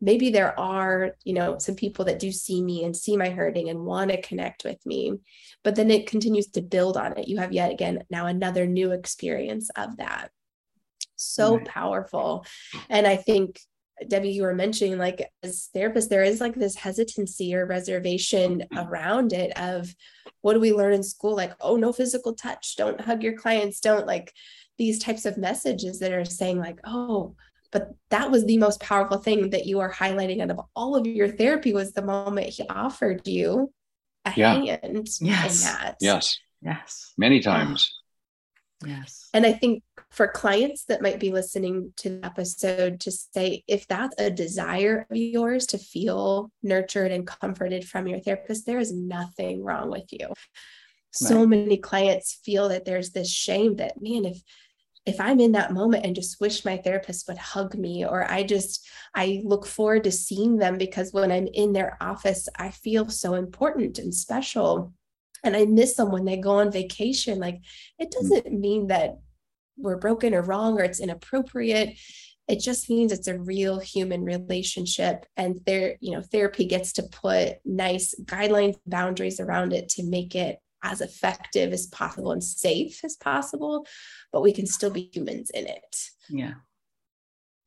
maybe there are you know some people that do see me and see my hurting and want to connect with me but then it continues to build on it. You have yet again now another new experience of that. So right. powerful. And i think debbie you were mentioning like as therapists there is like this hesitancy or reservation around it of what do we learn in school? Like oh no physical touch. Don't hug your clients. Don't like these types of messages that are saying like oh but that was the most powerful thing that you are highlighting out of all of your therapy was the moment he offered you a yeah. hand yes. in that. Yes. Yes. Many times. Yes. And I think for clients that might be listening to the episode to say, if that's a desire of yours to feel nurtured and comforted from your therapist, there is nothing wrong with you. Right. So many clients feel that there's this shame that, man, if if I'm in that moment and just wish my therapist would hug me, or I just, I look forward to seeing them because when I'm in their office, I feel so important and special and I miss them when they go on vacation. Like it mm. doesn't mean that we're broken or wrong or it's inappropriate. It just means it's a real human relationship. And there, you know, therapy gets to put nice guidelines, boundaries around it to make it as effective as possible and safe as possible, but we can still be humans in it. Yeah.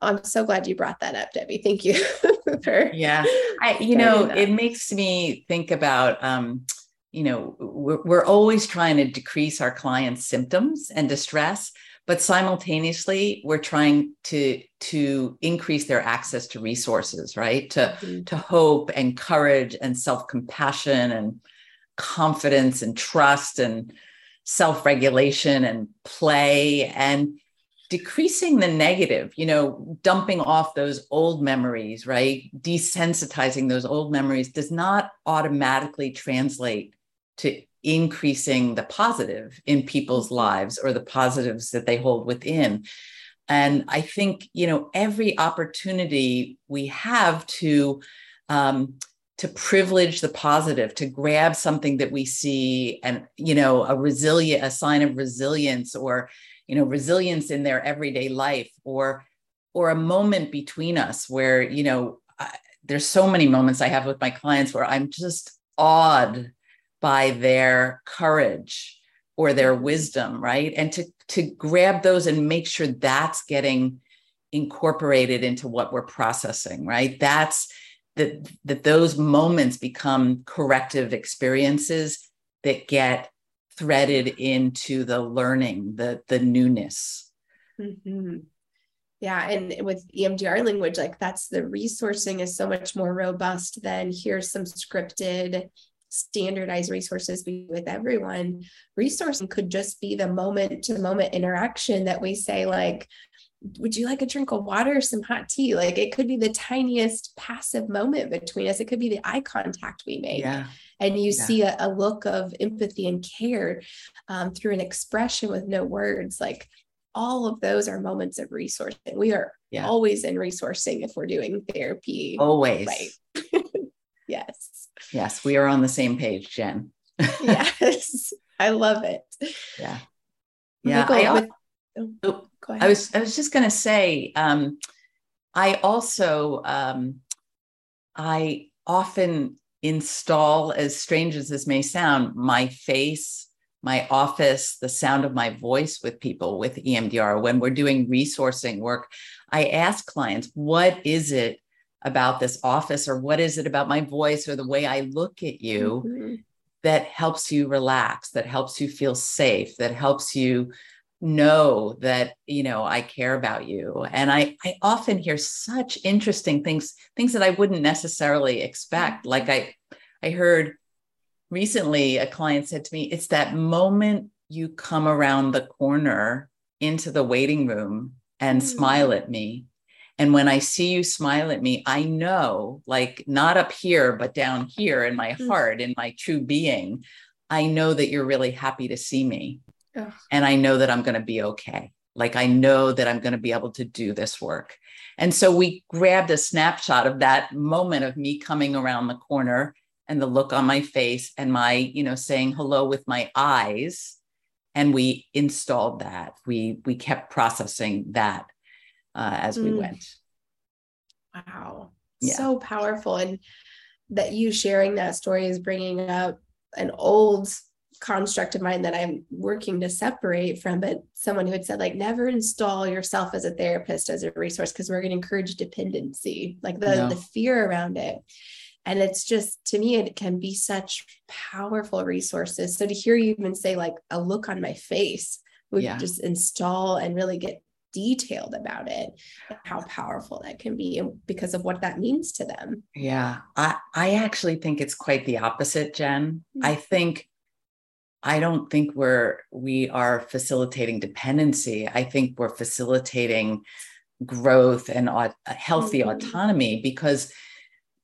I'm so glad you brought that up, Debbie. Thank you for yeah. I you know, that. it makes me think about um you know we're, we're always trying to decrease our clients symptoms and distress but simultaneously we're trying to to increase their access to resources right to mm-hmm. to hope and courage and self-compassion and confidence and trust and self-regulation and play and decreasing the negative you know dumping off those old memories right? Desensitizing those old memories does not automatically translate to increasing the positive in people's lives or the positives that they hold within. And i think you know every opportunity we have to um, to privilege the positive to grab something that we see and you know a resilient a sign of resilience or you know resilience in their everyday life or or a moment between us where you know I, there's so many moments i have with my clients where i'm just awed by their courage or their wisdom right? And to to grab those and make sure that's getting incorporated into what we're processing right? That's that that those moments become corrective experiences that get threaded into the learning the the newness mm-hmm. yeah and with emdr language like that's the resourcing is so much more robust than here's some scripted standardized resources with everyone resourcing could just be the moment to moment interaction that we say like would you like a drink of water or some hot tea like it could be the tiniest passive moment between us it could be the eye contact we make yeah. and you yeah. see a, a, look of empathy and care um, through an expression with no words like all of those are moments of resourcing we are yeah. always in resourcing if we're doing therapy always right yes Yes, we are on the same page, Jen. yes, I love it. Yeah. Yeah. I, with, oh, I was I was just gonna say, um, I also um, I often install, as strange as this may sound, my face, my office, the sound of my voice with people with EMDR. When we're doing resourcing work, I ask clients, what is it about this office or what is it about my voice or the way I look at you mm-hmm. that helps you relax, that helps you feel safe, that helps you know that you know I care about you. And I I often hear such interesting things things that I wouldn't necessarily expect. Mm-hmm. Like I I heard recently a client said to me, it's that moment you come around the corner into the waiting room and mm-hmm. smile at me and when I see you smile at me, I know, like not up here, but down here in my mm. heart, in my true being, I know that you're really happy to see me. And I know that I'm going to be okay. Like I know that I'm going to be able to do this work. And so we grabbed a snapshot of that moment of me coming around the corner and the look on my face and my, you know, saying hello with my eyes. And we installed that. We we kept processing that uh, as we mm. went. Wow. Yeah. So powerful. And that you sharing that story is bringing up an old construct of mine that I'm working to separate from, but someone who had said, like, never install yourself as a therapist as a resource because we're going to encourage dependency, like the, no. the fear around it. And it's just, to me, it can be such powerful resources. So to hear you even say, like, a look on my face would yeah. just install and really get detailed about it how powerful that can be because of what that means to them yeah i i actually think it's quite the opposite jen mm-hmm. i think i don't think we're we are facilitating dependency i think we're facilitating growth and a healthy mm-hmm. autonomy because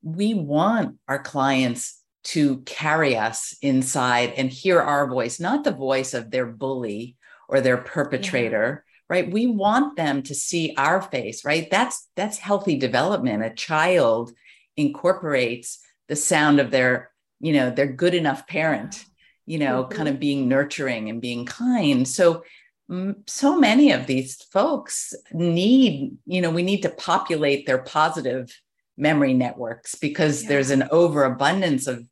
we want our clients to carry us inside and hear our voice, not the voice of their bully or their perpetrator, yeah. right? We want them to see our face, right? That's that's healthy development. A child incorporates the sound of their, you know, their good enough parent, you know, mm-hmm. kind of being nurturing and being kind. So so many of these folks need, you know, we need to populate their positive memory networks because yeah. there's an overabundance of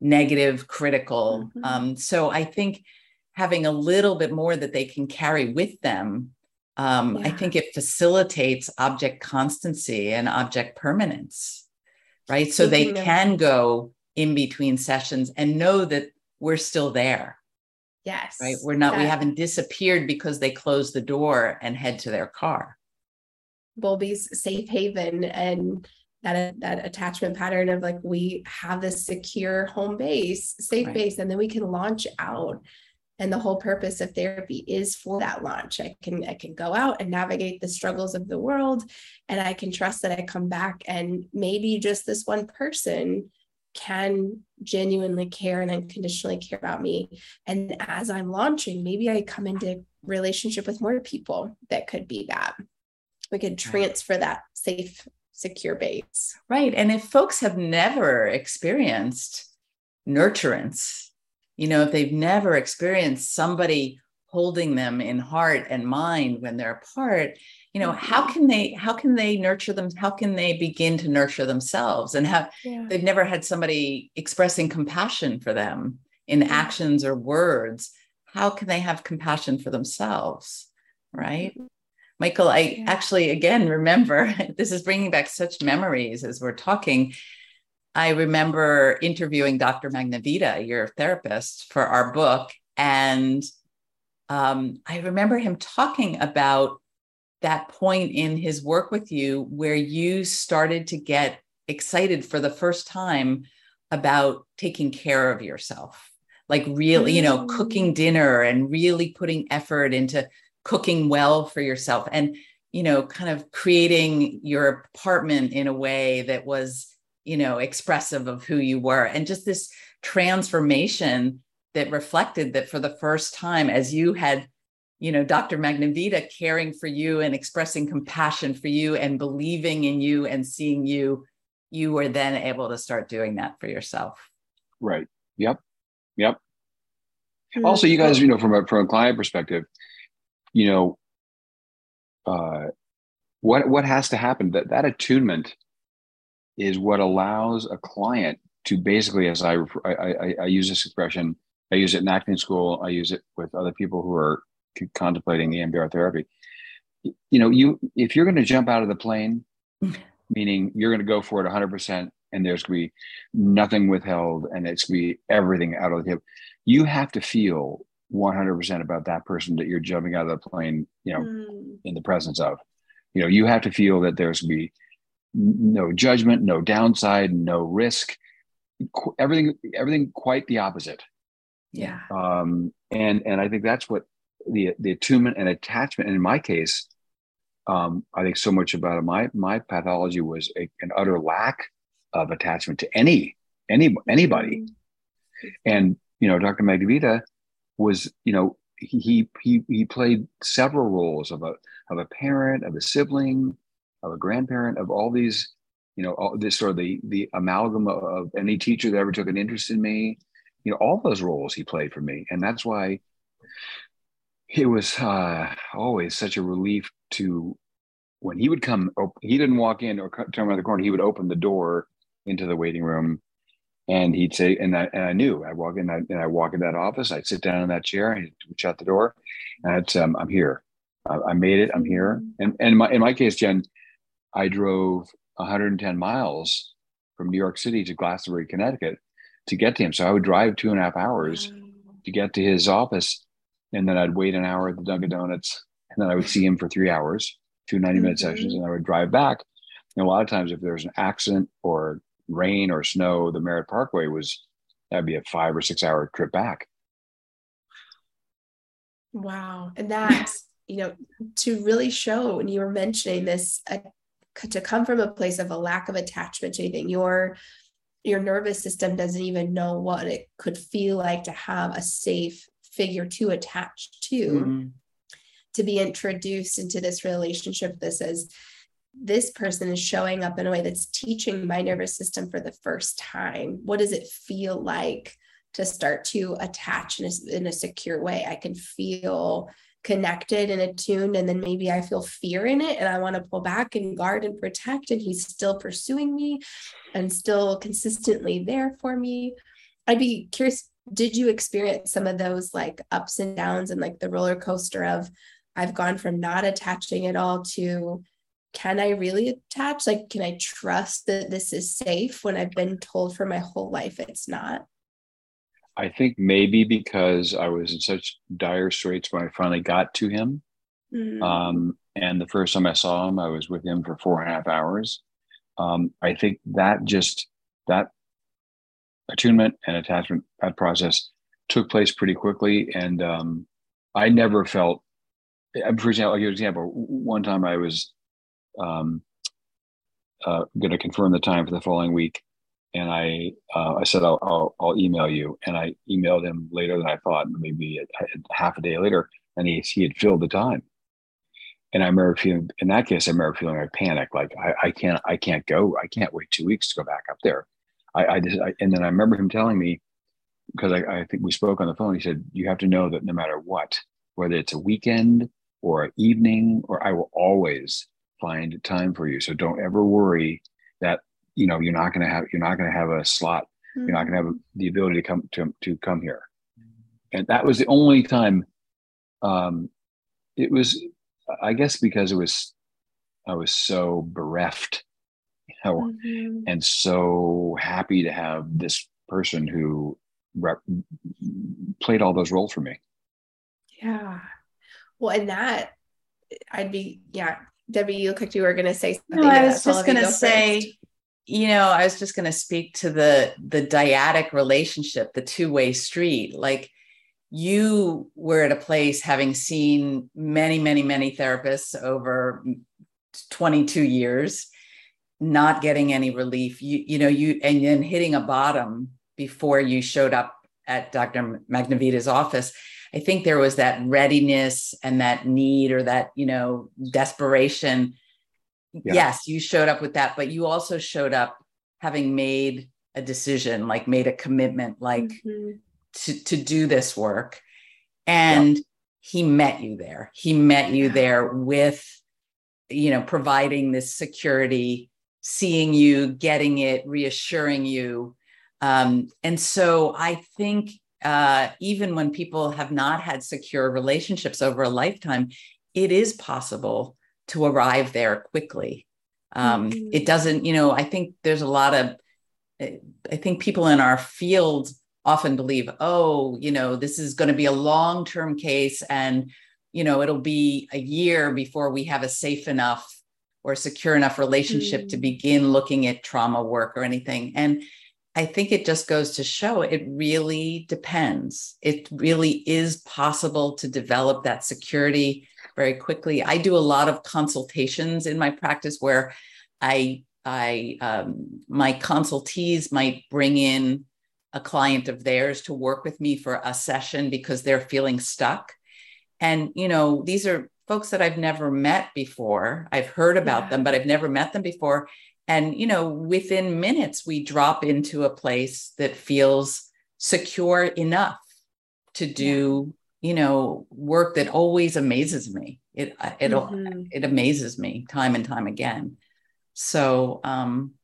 negative, critical. Mm-hmm. Um, so I think having a little bit more that they can carry with them, um, yeah. I think it facilitates object constancy and object permanence, right? So they can go in between sessions and know that we're still there. Yes. Right. We're not, that, we haven't disappeared because they closed the door and head to their car. Bowlby's safe haven and that that attachment pattern of like we have this secure home base, safe right. base, and then we can launch out. And the whole purpose of therapy is for that launch. I can I can go out and navigate the struggles of the world, and I can trust that I come back and maybe just this one person can genuinely care and unconditionally care about me. And as I'm launching, maybe I come into relationship with more people that could be that. We could transfer that safe secure base. Right. And if folks have never experienced nurturance, you know, if they've never experienced somebody holding them in heart and mind when they're apart, you know, how mm-hmm. can they how can they nurture them? How can they begin to nurture themselves and have yeah. they've never had somebody expressing compassion for them in yeah. actions or words? How can they have compassion for themselves? Right. Mm-hmm. Michael, I yeah. actually, again, remember this is bringing back such memories as we're talking. I remember interviewing Dr. Magnavita, your therapist, for our book. And um, I remember him talking about that point in his work with you where you started to get excited for the first time about taking care of yourself, like really, you know, cooking mm. dinner and really putting effort into cooking well for yourself and you know kind of creating your apartment in a way that was you know expressive of who you were and just this transformation that reflected that for the first time as you had you know dr magnavita caring for you and expressing compassion for you and believing in you and seeing you you were then able to start doing that for yourself. Right. Yep. Yep. Also you guys you know from a from a client perspective you know, uh, what what has to happen? That that attunement is what allows a client to basically, as I, I, I, I use this expression, I use it in acting school, I use it with other people who are contemplating EMDR therapy. You know, you if you're going to jump out of the plane, meaning you're going to go for it 100 percent and there's going to be nothing withheld and it's going to be everything out of the hip you have to feel 100% about that person that you're jumping out of the plane, you know, mm. in the presence of. You know, you have to feel that there's going to be no judgment, no downside, no risk. Everything, everything quite the opposite. Yeah. Um, and and I think that's what the the attunement and attachment. And in my case, um, I think so much about it. My my pathology was a, an utter lack of attachment to any any anybody. Mm-hmm. And you know, Dr. Magnavita was you know he he he played several roles of a of a parent of a sibling of a grandparent of all these you know all this sort of the the amalgam of, of any teacher that ever took an interest in me you know all those roles he played for me and that's why it was uh, always such a relief to when he would come he didn't walk in or turn around the corner he would open the door into the waiting room and he'd say, and I, and I knew I'd walk in, and I walk in that office, I'd sit down in that chair and he'd shut the door and I'd say, I'm here. I, I made it. I'm here. Mm-hmm. And, and my, in my case, Jen, I drove 110 miles from New York City to Glastonbury, Connecticut to get to him. So I would drive two and a half hours to get to his office. And then I'd wait an hour at the Dunkin' Donuts And then I would see him for three hours, two 90 minute mm-hmm. sessions, and I would drive back. And a lot of times, if there's an accident or rain or snow, the Merritt Parkway was that'd be a five or six hour trip back. Wow. And that's, you know, to really show and you were mentioning this, uh, to come from a place of a lack of attachment to anything, your your nervous system doesn't even know what it could feel like to have a safe figure to attach to mm-hmm. to be introduced into this relationship this is this person is showing up in a way that's teaching my nervous system for the first time. What does it feel like to start to attach in a, in a secure way? I can feel connected and attuned and then maybe i feel fear in it and i want to pull back and guard and protect and he's still pursuing me and still consistently there for me. I'd be curious did you experience some of those like ups and downs and like the roller coaster of I've gone from not attaching at all to can I really attach? Like, can I trust that this is safe when I've been told for my whole life it's not? I think maybe because I was in such dire straits when I finally got to him. Mm-hmm. Um, and the first time I saw him, I was with him for four and a half hours. Um, I think that just that attunement and attachment that process took place pretty quickly. And um, i never felt for example i'll give an example. One time i was um, uh, going to confirm the time for the following week. And i uh, i said I'll, I'll, I'll email you. And i emailed him later than i thought maybe a, a half a day later and he, he had filled the time. And I remember feeling in that case, I remember feeling like panic, like I, I can't, I can't go, I can't wait two weeks to go back up there. I, I just, I, and then I remember him telling me, because I, I think we spoke on the phone, he said, you have to know that no matter what, whether it's a weekend or an evening, or I will always find time for you. So don't ever worry that, you know, you're not going to have, you're not going to have a slot. Mm-hmm. You're not going to have the ability to come to, to come here. And that was the only time, um, it was, I guess because it was, I was so bereft know, mm-hmm. and so happy to have this person who rep- played all those roles for me. Yeah. Well, and that I'd be, yeah. Debbie, you look like you were going to say something. No, I was just going to go say, first. you know, I was just going to speak to the the dyadic relationship, the two way street. Like you were at a place having seen many, many, many therapists over 22 years not getting any relief you you know you and then hitting a bottom before you showed up at dr magnavita's office i think there was that readiness and that need or that you know desperation yeah. yes you showed up with that but you also showed up having made a decision like made a commitment like mm-hmm. to to do this work and yeah. he met you there he met you there with you know providing this security seeing you, getting it, reassuring you. Um, and so I think uh, even when people have not had secure relationships over a lifetime, it is possible to arrive there quickly. Um, mm-hmm. It doesn't, you know, I think there's a lot of, I think people in our field often believe, oh, you know, this is going to be a long term case and, you know, it'll be a year before we have a safe enough or secure enough relationship mm. to begin looking at trauma work or anything. And I think it just goes to show it really depends. It really is possible to develop that security very quickly. I do a lot of consultations in my practice where I I um, my consultees might bring in a client of theirs to work with me for a session because they're feeling stuck. And you know, these are folks that I've never met before. I've heard about yeah. them, but I've never met them before. And, you know, within minutes, we drop into a place that feels secure enough to do, yeah. you know, work that always amazes me. It, uh, it, mm-hmm. it amazes me time and time again. So, um,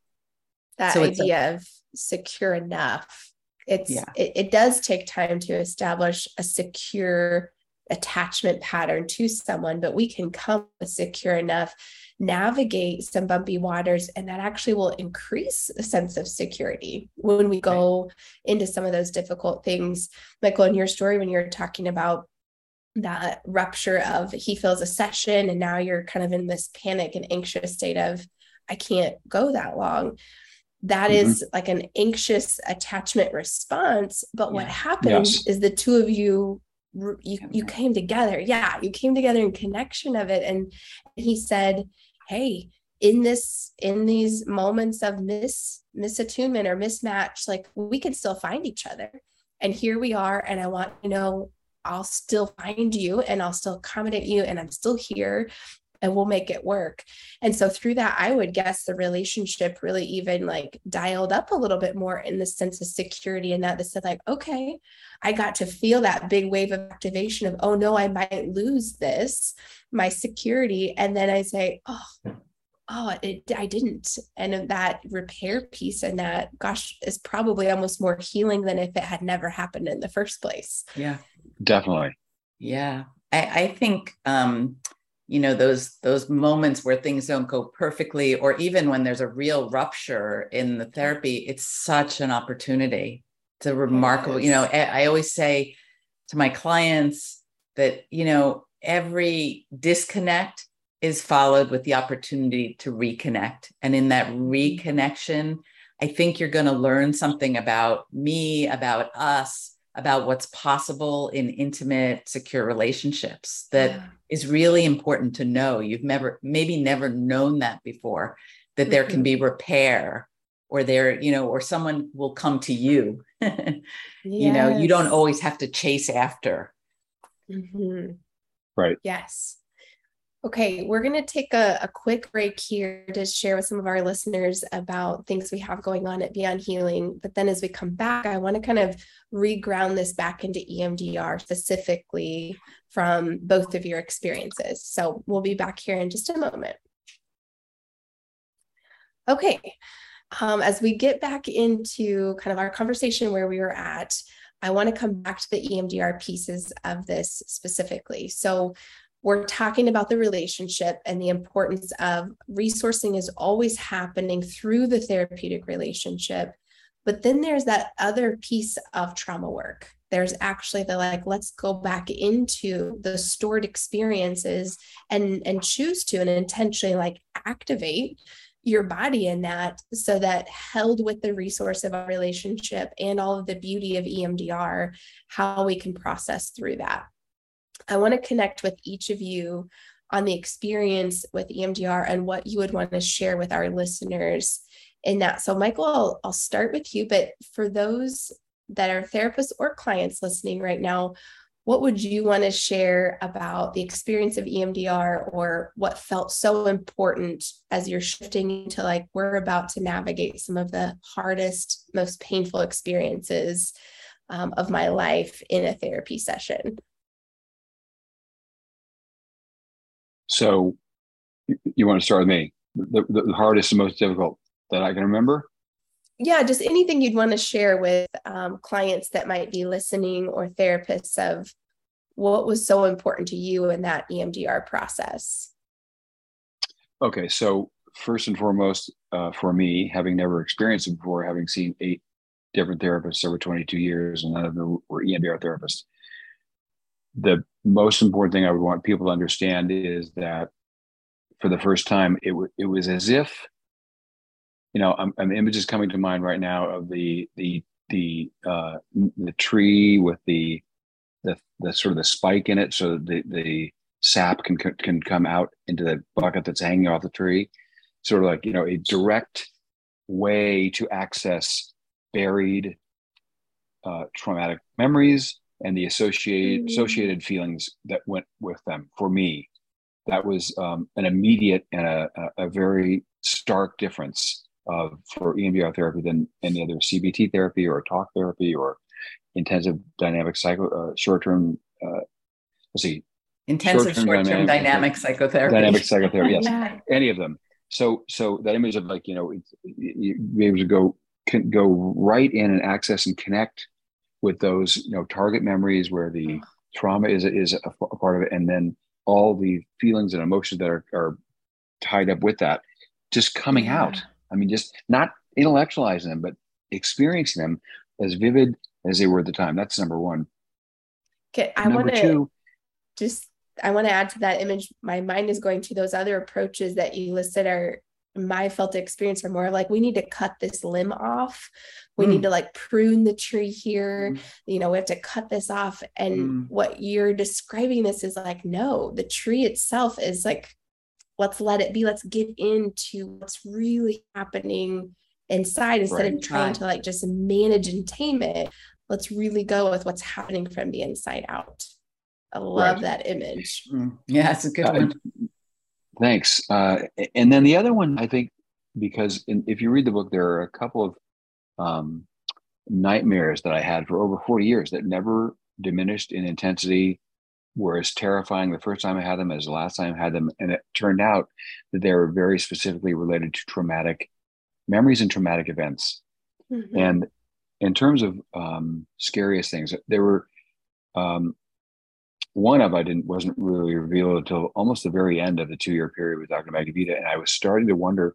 that so idea a, of secure enough, it's, yeah. it, it does take time to establish a secure attachment pattern to someone, but we can come secure enough, navigate some bumpy waters, and that actually will increase a sense of security when we go into some of those difficult things. Michael, in your story, when you're talking about that rupture of he feels a session and now you're kind of in this panic and anxious state of I can't go that long. That mm-hmm. is like an anxious attachment response. But yeah. what happened yes. is the two of you you you came together. Yeah, you came together in connection of it. And he said, Hey, in this in these moments of mis misattunement or mismatch, like we can still find each other. And here we are. And I want to know I'll still find you and I'll still accommodate you and I'm still here and we'll make it work. And so through that, I would guess the relationship really even like dialed up a little bit more in the sense of security and that this said like, okay, I got to feel that big wave of activation of, oh no, I might lose this, my security. And then I say, oh, oh it, i didn't. And that repair piece and that gosh is probably almost more healing than if it had never happened in the first place. Yeah. Definitely. Yeah. I, I think um you know those those moments where things don't go perfectly or even when there's a real rupture in the therapy it's such an opportunity it's a remarkable yes. you know I, always say to my clients that you know every disconnect is followed with the opportunity to reconnect and in that mm-hmm. reconnection i think you're going to learn something about me about us about what's possible in intimate, secure relationships that yeah. is really important to know. You've never, maybe never known that before, that mm-hmm. there can be mm-hmm. repair or there, you know, or someone will come to you. yes. You know, you don't always have to chase after. Mm-hmm. Right. Yes. Okay, we're going to take a, a, quick break here to share with some of our listeners about things we have going on at Beyond Healing. But then as we come back, I want to kind of reground this back into EMDR specifically from both of your experiences. So we'll be back here in just a moment. Okay, um, as we get back into kind of our conversation where we were at, I want to come back to the EMDR pieces of this specifically. So we're talking about the relationship and the importance of resourcing is always happening through the therapeutic relationship. But then there's that other piece of trauma work. There's actually the like, let's go back into the stored experiences and and choose to and intentionally like activate your body in that so that held with the resource of a relationship and all of the beauty of EMDR, how we can process through that. I want to connect with each of you on the experience with EMDR and what you would want to share with our listeners in that. So, Michael, I'll, I'll start with you, but for those that are therapists or clients listening right now, what would you want to share about the experience of EMDR or what felt so important as you're shifting into like we're about to navigate some of the hardest, most painful experiences um, of my life in a therapy session? So you want to start with me? The, the, the hardest and most difficult that I can remember? Yeah, just anything you'd want to share with um, clients that might be listening or therapists of what was so important to you in that EMDR process. Okay, so first and foremost, uh, for me, having never experienced it before, having seen eight different therapists over 22 years, and none of them were EMDR therapists, the most important thing I would want people to understand is that for the first time, it, w- it was as if, you know, I'm, I'm images coming to mind right now of the the the uh, the tree with the the the sort of the spike in it, so the the sap can can come out into the bucket that's hanging off the tree, sort of like you know a direct way to access buried uh, traumatic memories and the associated mm-hmm. associated feelings that went with them. For me that was um, an immediate and a, a, very stark difference of for EMDR therapy than any other CBT therapy or talk therapy or intensive dynamic psycho uh, short-term uh, let's see. Intensive short-term, short-term dynamic, dynamic, psychotherapy. Dynamic psychotherapy yes. Yeah. any of them. So so that image of like you know you be able to go can go right in and access and connect with those you know target memories where the mm-hmm. trauma is is a, a part of it and then all the feelings and emotions that are, are tied up with that just coming yeah. out i mean just not intellectualizing them but experiencing them as vivid as they were at the time that's number one okay i want to just I want to add to that image. My mind is going to those other approaches that you listed are my felt experience are more like we need to cut this limb off. We mm. need to like prune the tree here. Mm. You know, we have to cut this off. And mm. what you're describing this is like, no, the tree itself is like, let's let it be. Let's get into what's really happening inside instead right. of trying to like just manage and tame it. Let's really go with what's happening from the inside out. I love right. that image. Mm. Yeah, it's a good uh, one. Thanks. Uh, and then the other one, I think, because in, if you read the book, there are a couple of um, nightmares that I had for over 40 years that never diminished in intensity, were as terrifying the first time I had them as the last time I had them. And it turned out that they were very specifically related to traumatic memories and traumatic events. Mm-hmm. And in terms of um, scariest things, there were um, one of I didn't wasn't really revealed until almost the very end of the two year period with Dr. Magnavita, and I was starting to wonder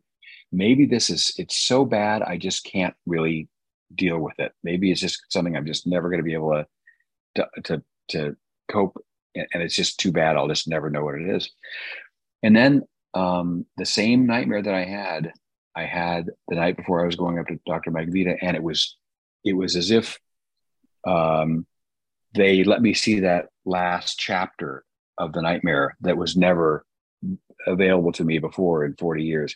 maybe this is it's so bad I just can't really deal with it. Maybe it's just something I'm just never going to be able to to to, to cope, and, it's just too bad. I'll just never know what it is. And then um, the same nightmare that I had, I had the night before I was going up to Dr. Magnavita, and it was it was as if um, they let me see that last chapter of the nightmare that was never available to me before in 40 years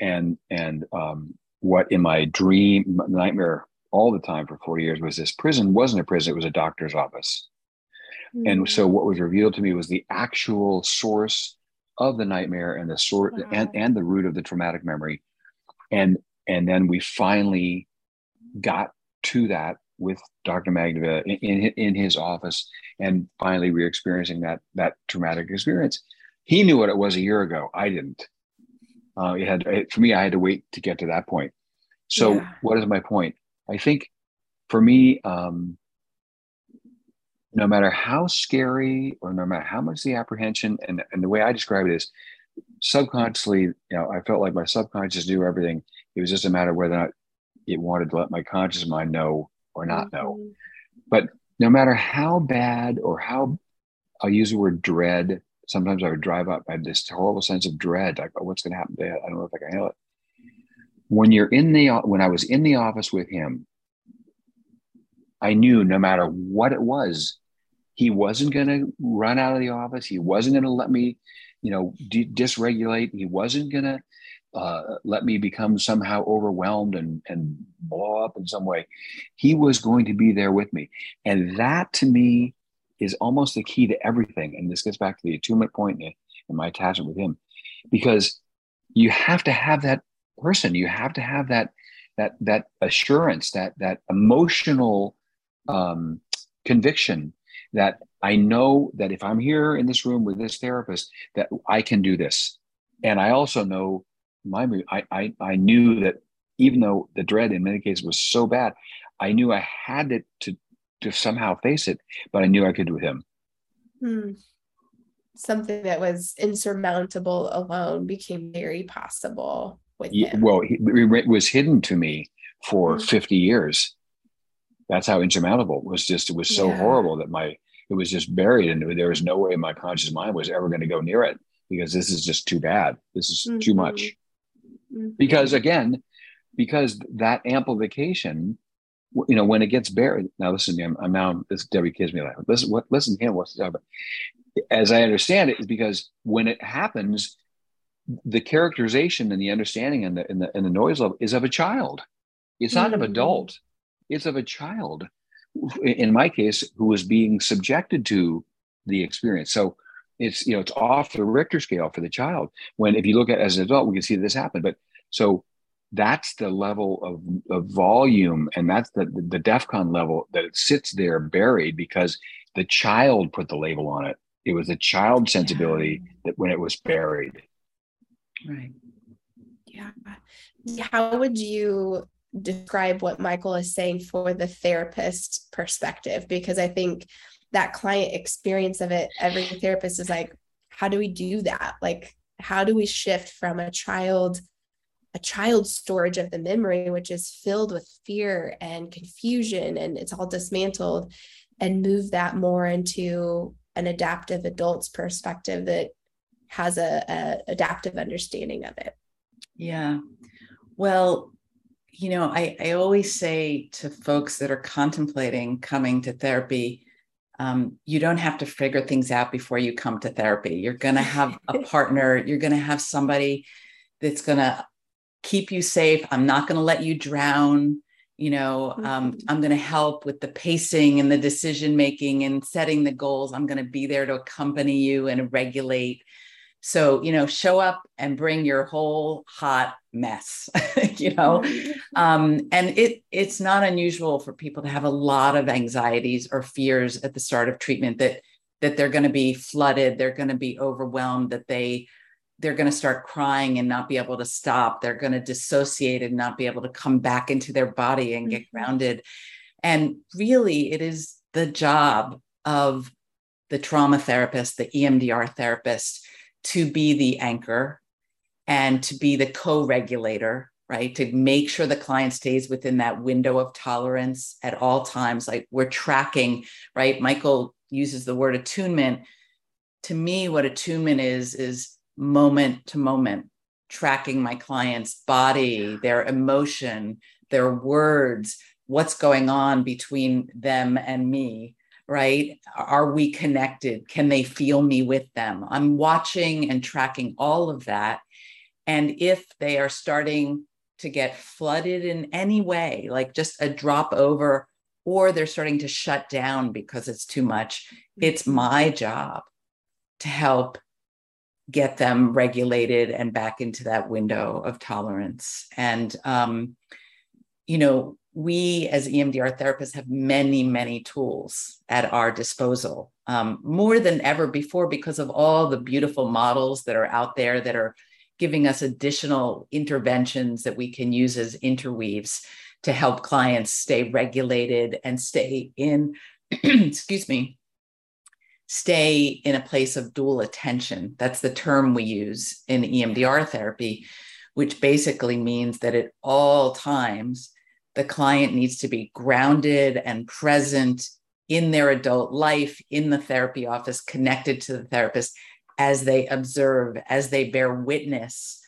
and and um, what in my dream nightmare all the time for 40 years was this prison wasn't a prison it was a doctor's office mm-hmm. and so what was revealed to me was the actual source of the nightmare and the sort wow. and, and the root of the traumatic memory and and then we finally got to that with Dr. Magda in, in, his office, and finally we are experiencing that that traumatic experience. He knew what it was a year ago. I didn't. Uh, it had it, for me. I had to wait to get to that point. So, yeah. what is my point? I think for me, um, no matter how scary or no matter how much the apprehension, and, and the way I describe it is subconsciously, you know, I felt like my subconscious knew everything. It was just a matter of whether or not it wanted to let my conscious mind know or not know. Mm-hmm. But no matter how bad or how I'll use the word dread. Sometimes I would drive up. I have this horrible sense of dread. Like, oh, what's going to happen to I don't know if I can handle it. When you're in the when I was in the office with him, I knew no matter what it was, he wasn't going to run out of the office. He wasn't going to let me, you know, de- dysregulate. He wasn't going to uh, let me become somehow overwhelmed and, and blow up in some way. He was going to be there with me. And that to me is almost the key to everything. And this gets back to the attunement point and my attachment with him, because you have to have that person. You have to have that that that assurance, that that emotional um, conviction that I know that if I'm here in this room with this therapist, that I can do this. And I also know my movie, I, I, I knew that even though the dread in many cases was so bad, I knew I had it to to somehow face it, but I knew I could do with him. Hmm. Something that was insurmountable alone became very possible with yeah, him. Well, it was hidden to me for hmm 50 years. That's how insurmountable it was. Just it was so yeah. horrible that my it was just buried, and there was no way my conscious mind was ever going to go near it because this is just too bad. This is mm-hmm. too much. Mm-hmm. Because again, because that amplification, you know, when it gets buried. Now listen to him. I'm now this Debbie gives me like listen. What listen to him? What's the about? As I understand it, is because when it happens, the characterization and the understanding and the and the, and the noise level is of a child. It's not mm-hmm. of adult. It's of a child. In my case, who was being subjected to the experience. So it's you know it's off the Richter scale for the child. When if you look at as an adult, we can see this happen. But so that's the level of, of volume, and that's the the DEFCON level that it sits there buried because the child put the label on it. It was a child sensibility that when it was buried. Right. Yeah. How would you describe what Michael is saying for the therapist perspective? Because I think that client experience of it every therapist is like how do we do that like how do we shift from a child a child storage of the memory which is filled with fear and confusion and it's all dismantled and move that more into an adaptive adult's perspective that has a, a adaptive understanding of it. Yeah. Well you know I, I always say to folks that are contemplating coming to therapy um, you don't have to figure things out before you come to therapy. You're going to have a partner. You're going to have somebody that's going to keep you safe. I'm not going to let you drown. You know um, mm-hmm. i'm going to help with the pacing and the decision making and setting the goals. I'm going to be there to accompany you and regulate. So you know show up and bring your whole hot mess you know? Mm-hmm. um, and it it's not unusual for people to have a lot of anxieties or fears at the start of treatment that that they're going to be flooded they're going to be overwhelmed that they they're going to start crying and not be able to stop. They're going to dissociate and not be able to come back into their body and get mm-hmm. grounded. And really, it is the job of the trauma therapist, the EMDR therapist, to be the anchor and to be the co regulator, right? To make sure the client stays within that window of tolerance at all times. Like we're tracking, right? Michael uses the word attunement. To me, what attunement is, is moment to moment, tracking my client's body, their emotion, their words, what's going on between them and me, right? Are we connected? Can they feel me with them? I'm watching and tracking all of that. And if they are starting to get flooded in any way, like just a drop over, or they're starting to shut down because it's too much, it's mm-hmm. my job to help get them regulated and back into that window of tolerance. And, um, you know, we as EMDR therapists have many, many tools at our disposal, um, more than ever before, because of all the beautiful models that are out there that are giving us additional interventions that we can use as interweaves to help clients stay regulated and stay in, excuse me, stay in a place of dual attention. That's the term we use in EMDR therapy, which basically means that at all times, the client needs to be grounded and present in their adult life, in the therapy office, connected to the therapist as they observe, as they bear witness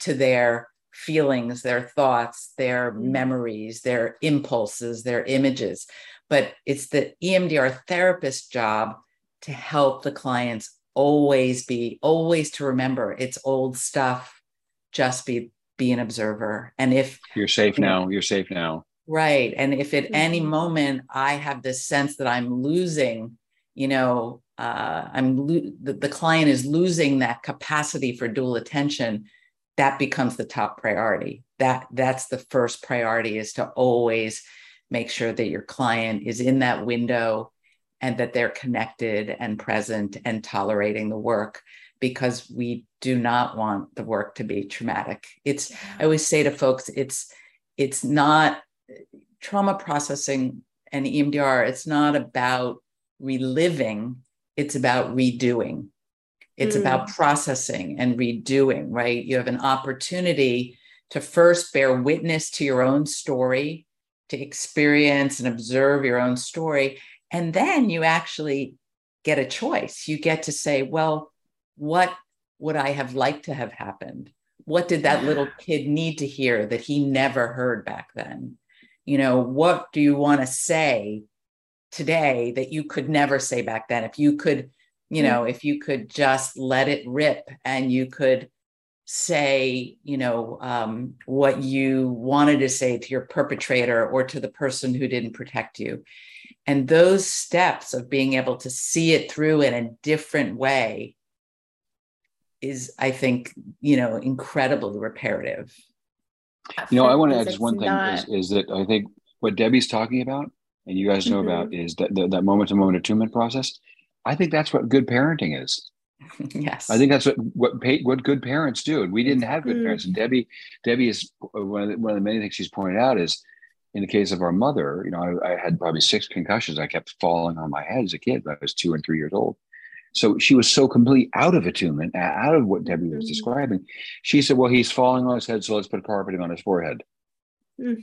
to their feelings, their thoughts, their mm-hmm. memories, their impulses, their images. But it's the EMDR therapist job to help the clients always be always to remember it's old stuff just be be an observer. And if you're safe now you're safe now. Right. And if at any mm-hmm. moment i have this sense that i'm losing you know uh, i'm lo- the, the client is losing that capacity for dual attention that becomes the top priority. That that's the first priority is to always make sure that your client is in that window and that they're connected and present and tolerating the work because we do not want the work to be traumatic. It's i always say to folks it's it's not trauma processing and emdr it's not about reliving it's about redoing. It's mm. about processing and redoing right? You have an opportunity to first bear witness to your own story to experience and observe your own story and then you actually get a choice. You get to say, well, what would I have liked to have happened? What did that little kid need to hear that he never heard back then? You know, what do you want to say today that you could never say back then? If you could, you know, if you could just let it rip and you could say, you know, um, what you wanted to say to your perpetrator or to the person who didn't protect you and those steps of being able to see it through in a different way is i think you know incredibly reparative. You know i want to add just one thing not... is, is, that i think what debbie's talking about and you guys know mm-hmm. about is that that moment to moment attunement process. I think that's what good parenting is. Yes. I think that's what what what good parents do. And we didn't have good mm-hmm. parents. And debbie debbie is one of, the, one of the many things she's pointed out is in the case of our mother, you know, I, I, had probably six concussions. I kept falling on my head as a kid. I was two and three years old. So she was so complete out of attunement, out of what Debbie was mm-hmm. describing. She said, "Well, he's falling on his head, so let's put carpeting on his forehead." Mm.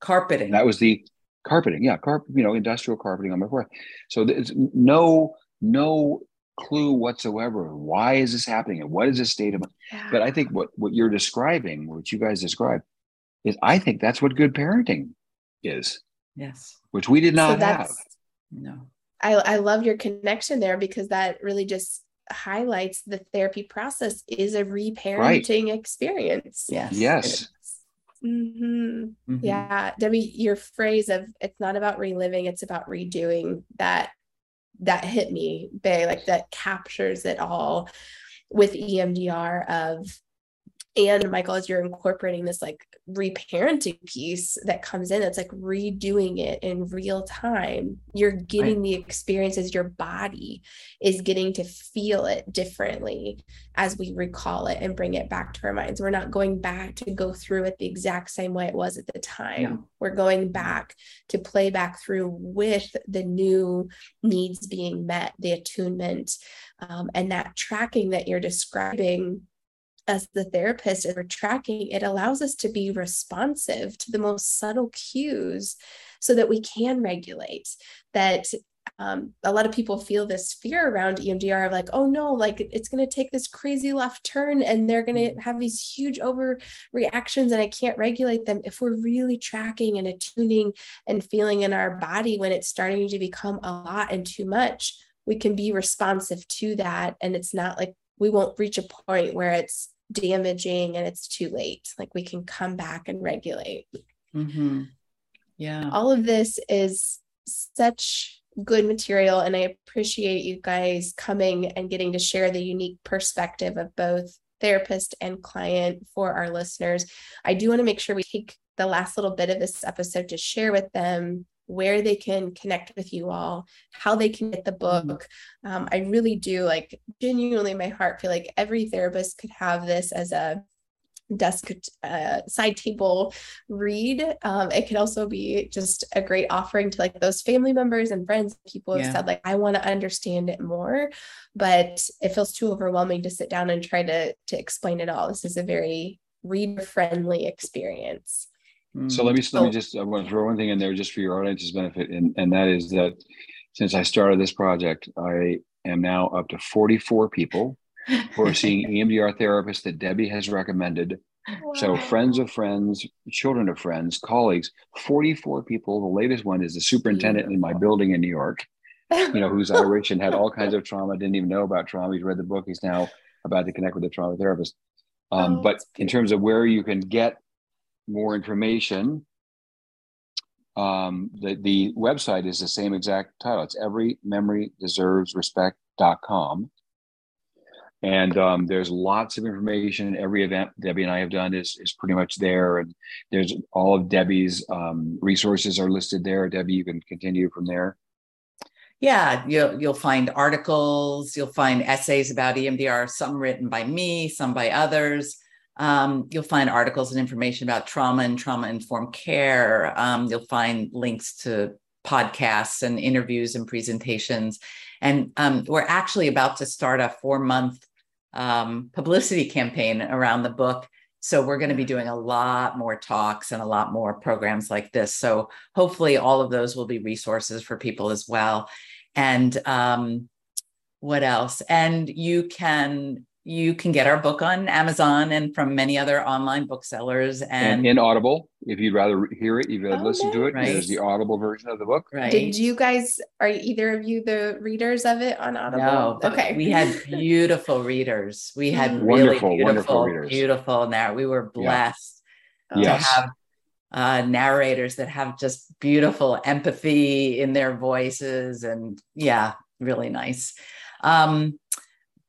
Carpeting. That was the carpeting. Yeah, carpet. You know, industrial carpeting on my forehead. So there's no no clue whatsoever. Why is this happening? And what is this state of yeah. But I think what, what you're describing, what you guys describe, is I think that's what good parenting is. Yes. Which we did not so have. No. I, I love your connection there because that really just highlights the therapy process is a reparenting right. experience. Yes. Yes. Mm-hmm. Mm-hmm. Yeah. Debbie, your phrase of it's not about reliving, it's about redoing that that hit me big, like that captures it all with EMDR of and Michael, as you're incorporating this like reparenting piece that comes in, it's like redoing it in real time. You're getting right. the experiences, your body is getting to feel it differently as we recall it and bring it back to our minds. We're not going back to go through it the exact same way it was at the time. Yeah. We're going back to play back through with the new needs being met, the attunement, um, and that tracking that you're describing as the therapist as we're tracking it allows us to be responsive to the most subtle cues so that we can regulate that um, a lot of people feel this fear around EMDR of like, oh no, like it's going to take this crazy left turn and they're going to mm-hmm. have these huge overreactions and I can't regulate them. If we're really tracking and attuning and feeling in our body when it's starting to become a lot and too much, we can be responsive to that. And it's not like we won't reach a point where it's damaging and it's too late. Like we can come back and regulate. Mm-hmm. Yeah. All of this is such good material. And I appreciate you guys coming and getting to share the unique perspective of both therapist and client for our listeners. I do want to make sure we take the last little bit of this episode to share with them where they can connect with you all, how they can get the mm-hmm. book. Um, I really do like genuinely, my heart feel like every therapist could have this as a desk uh, side table read. Um, it could also be just a great offering to like those family members and friends. People have yeah. said like, I want to understand it more, but it feels too overwhelming to sit down and try to to explain it all. This is a very reader friendly experience. So let me let me just I want to throw one thing in there just for your audience's benefit, and and that is that since I started this project, I am now up to 44 people who are seeing EMDR therapists that Debbie has recommended. Wow. So friends of friends, children of friends, colleagues, 44 people. The latest one is the superintendent in my building in New York, you know, who's Irish and had all kinds of trauma, didn't even know about trauma. He's read the book. He's now about to connect with a trauma therapist. Um, oh, but in terms of where you can get more information, um, the, the website is the same exact title. It's every memory deserves respect.com. And um, there's lots of information. Every event Debbie and I have done is, is pretty much there. And there's all of Debbie's um, resources are listed there. Debbie, you can continue from there. Yeah, you'll you'll find articles, you'll find essays about EMDR, some written by me, some by others. Um, you'll find articles and information about trauma and trauma informed care. Um, you'll find links to podcasts and interviews and presentations. And um, we're actually about to start a four month um, publicity campaign around the book. So we're going to be doing a lot more talks and a lot more programs like this. So hopefully, all of those will be resources for people as well. And um, what else? And you can you can get our book on Amazon and from many other online booksellers and, and in Audible. If you'd rather hear it, you'd rather oh, listen to it. Right. There's the Audible version of the book. Right. Did you guys are either of you the readers of it on Audible? No, okay. We had beautiful readers. We had mm. really wonderful, beautiful, wonderful beautiful now. We were blessed yeah. to yes. have uh, narrators that have just beautiful empathy in their voices and yeah, really nice. Um,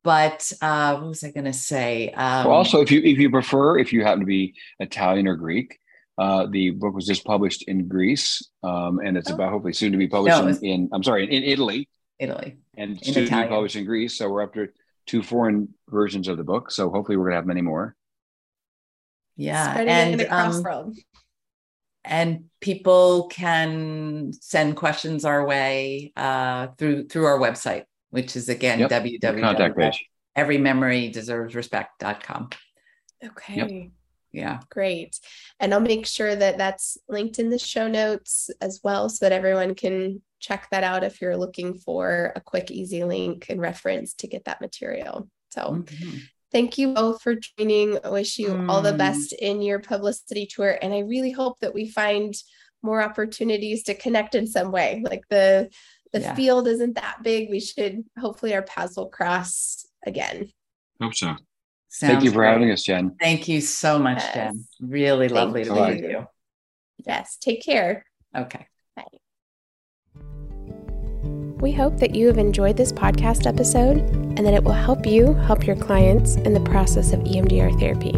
but uh, what was I going to say? Um, well, also, if you if you prefer, if you happen to be Italian or Greek, uh, the book was just published in Greece, um, and it's oh. about hopefully soon to be published no, in, in, I'm sorry in, Italy. Italy. And in soon Italian. to be published in Greece. So we're up to two foreign versions of the book. So hopefully we're gonna have many more. Yeah, Spreading and um, and people can send questions our way uh, through through our website which is again yep. www.everymemorydeservesrespect.com. Okay. Yep. Yeah. Great. And I'll make sure that that's linked in the show notes as well so that everyone can check that out if you're looking for a quick, easy link and reference to get that material. So, mm-hmm. thank you both for joining. I wish you mm. all the mm. best in your publicity tour. And I really hope that we find more opportunities to connect in some way. Like the the yeah. field isn't that big. We should hopefully our paths will cross again. Hope so. Sounds Thank you for great. having us, Jen. Thank you so much, yes. Jen. Really Thank lovely to be with you. Yes. Take care. Okay. Bye. We hope that you have enjoyed this podcast episode and that it will help you help your clients in the process of EMDR therapy.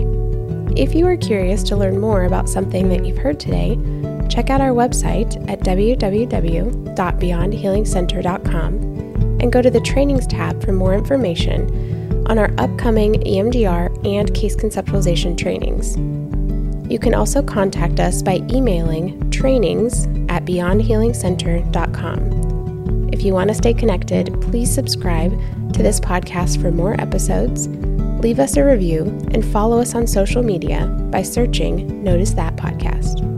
If you are curious to learn more about something that you've heard today, check out our website at www.beyondhealingcenter.com and go to the Trainings tab for more information on our upcoming EMDR and case conceptualization trainings. You can also contact us by emailing trainings at beyondhealingcenter.com. If you want to stay connected, please subscribe to this podcast for more episodes, leave us a review, and follow us on social media by searching Notice That Podcast.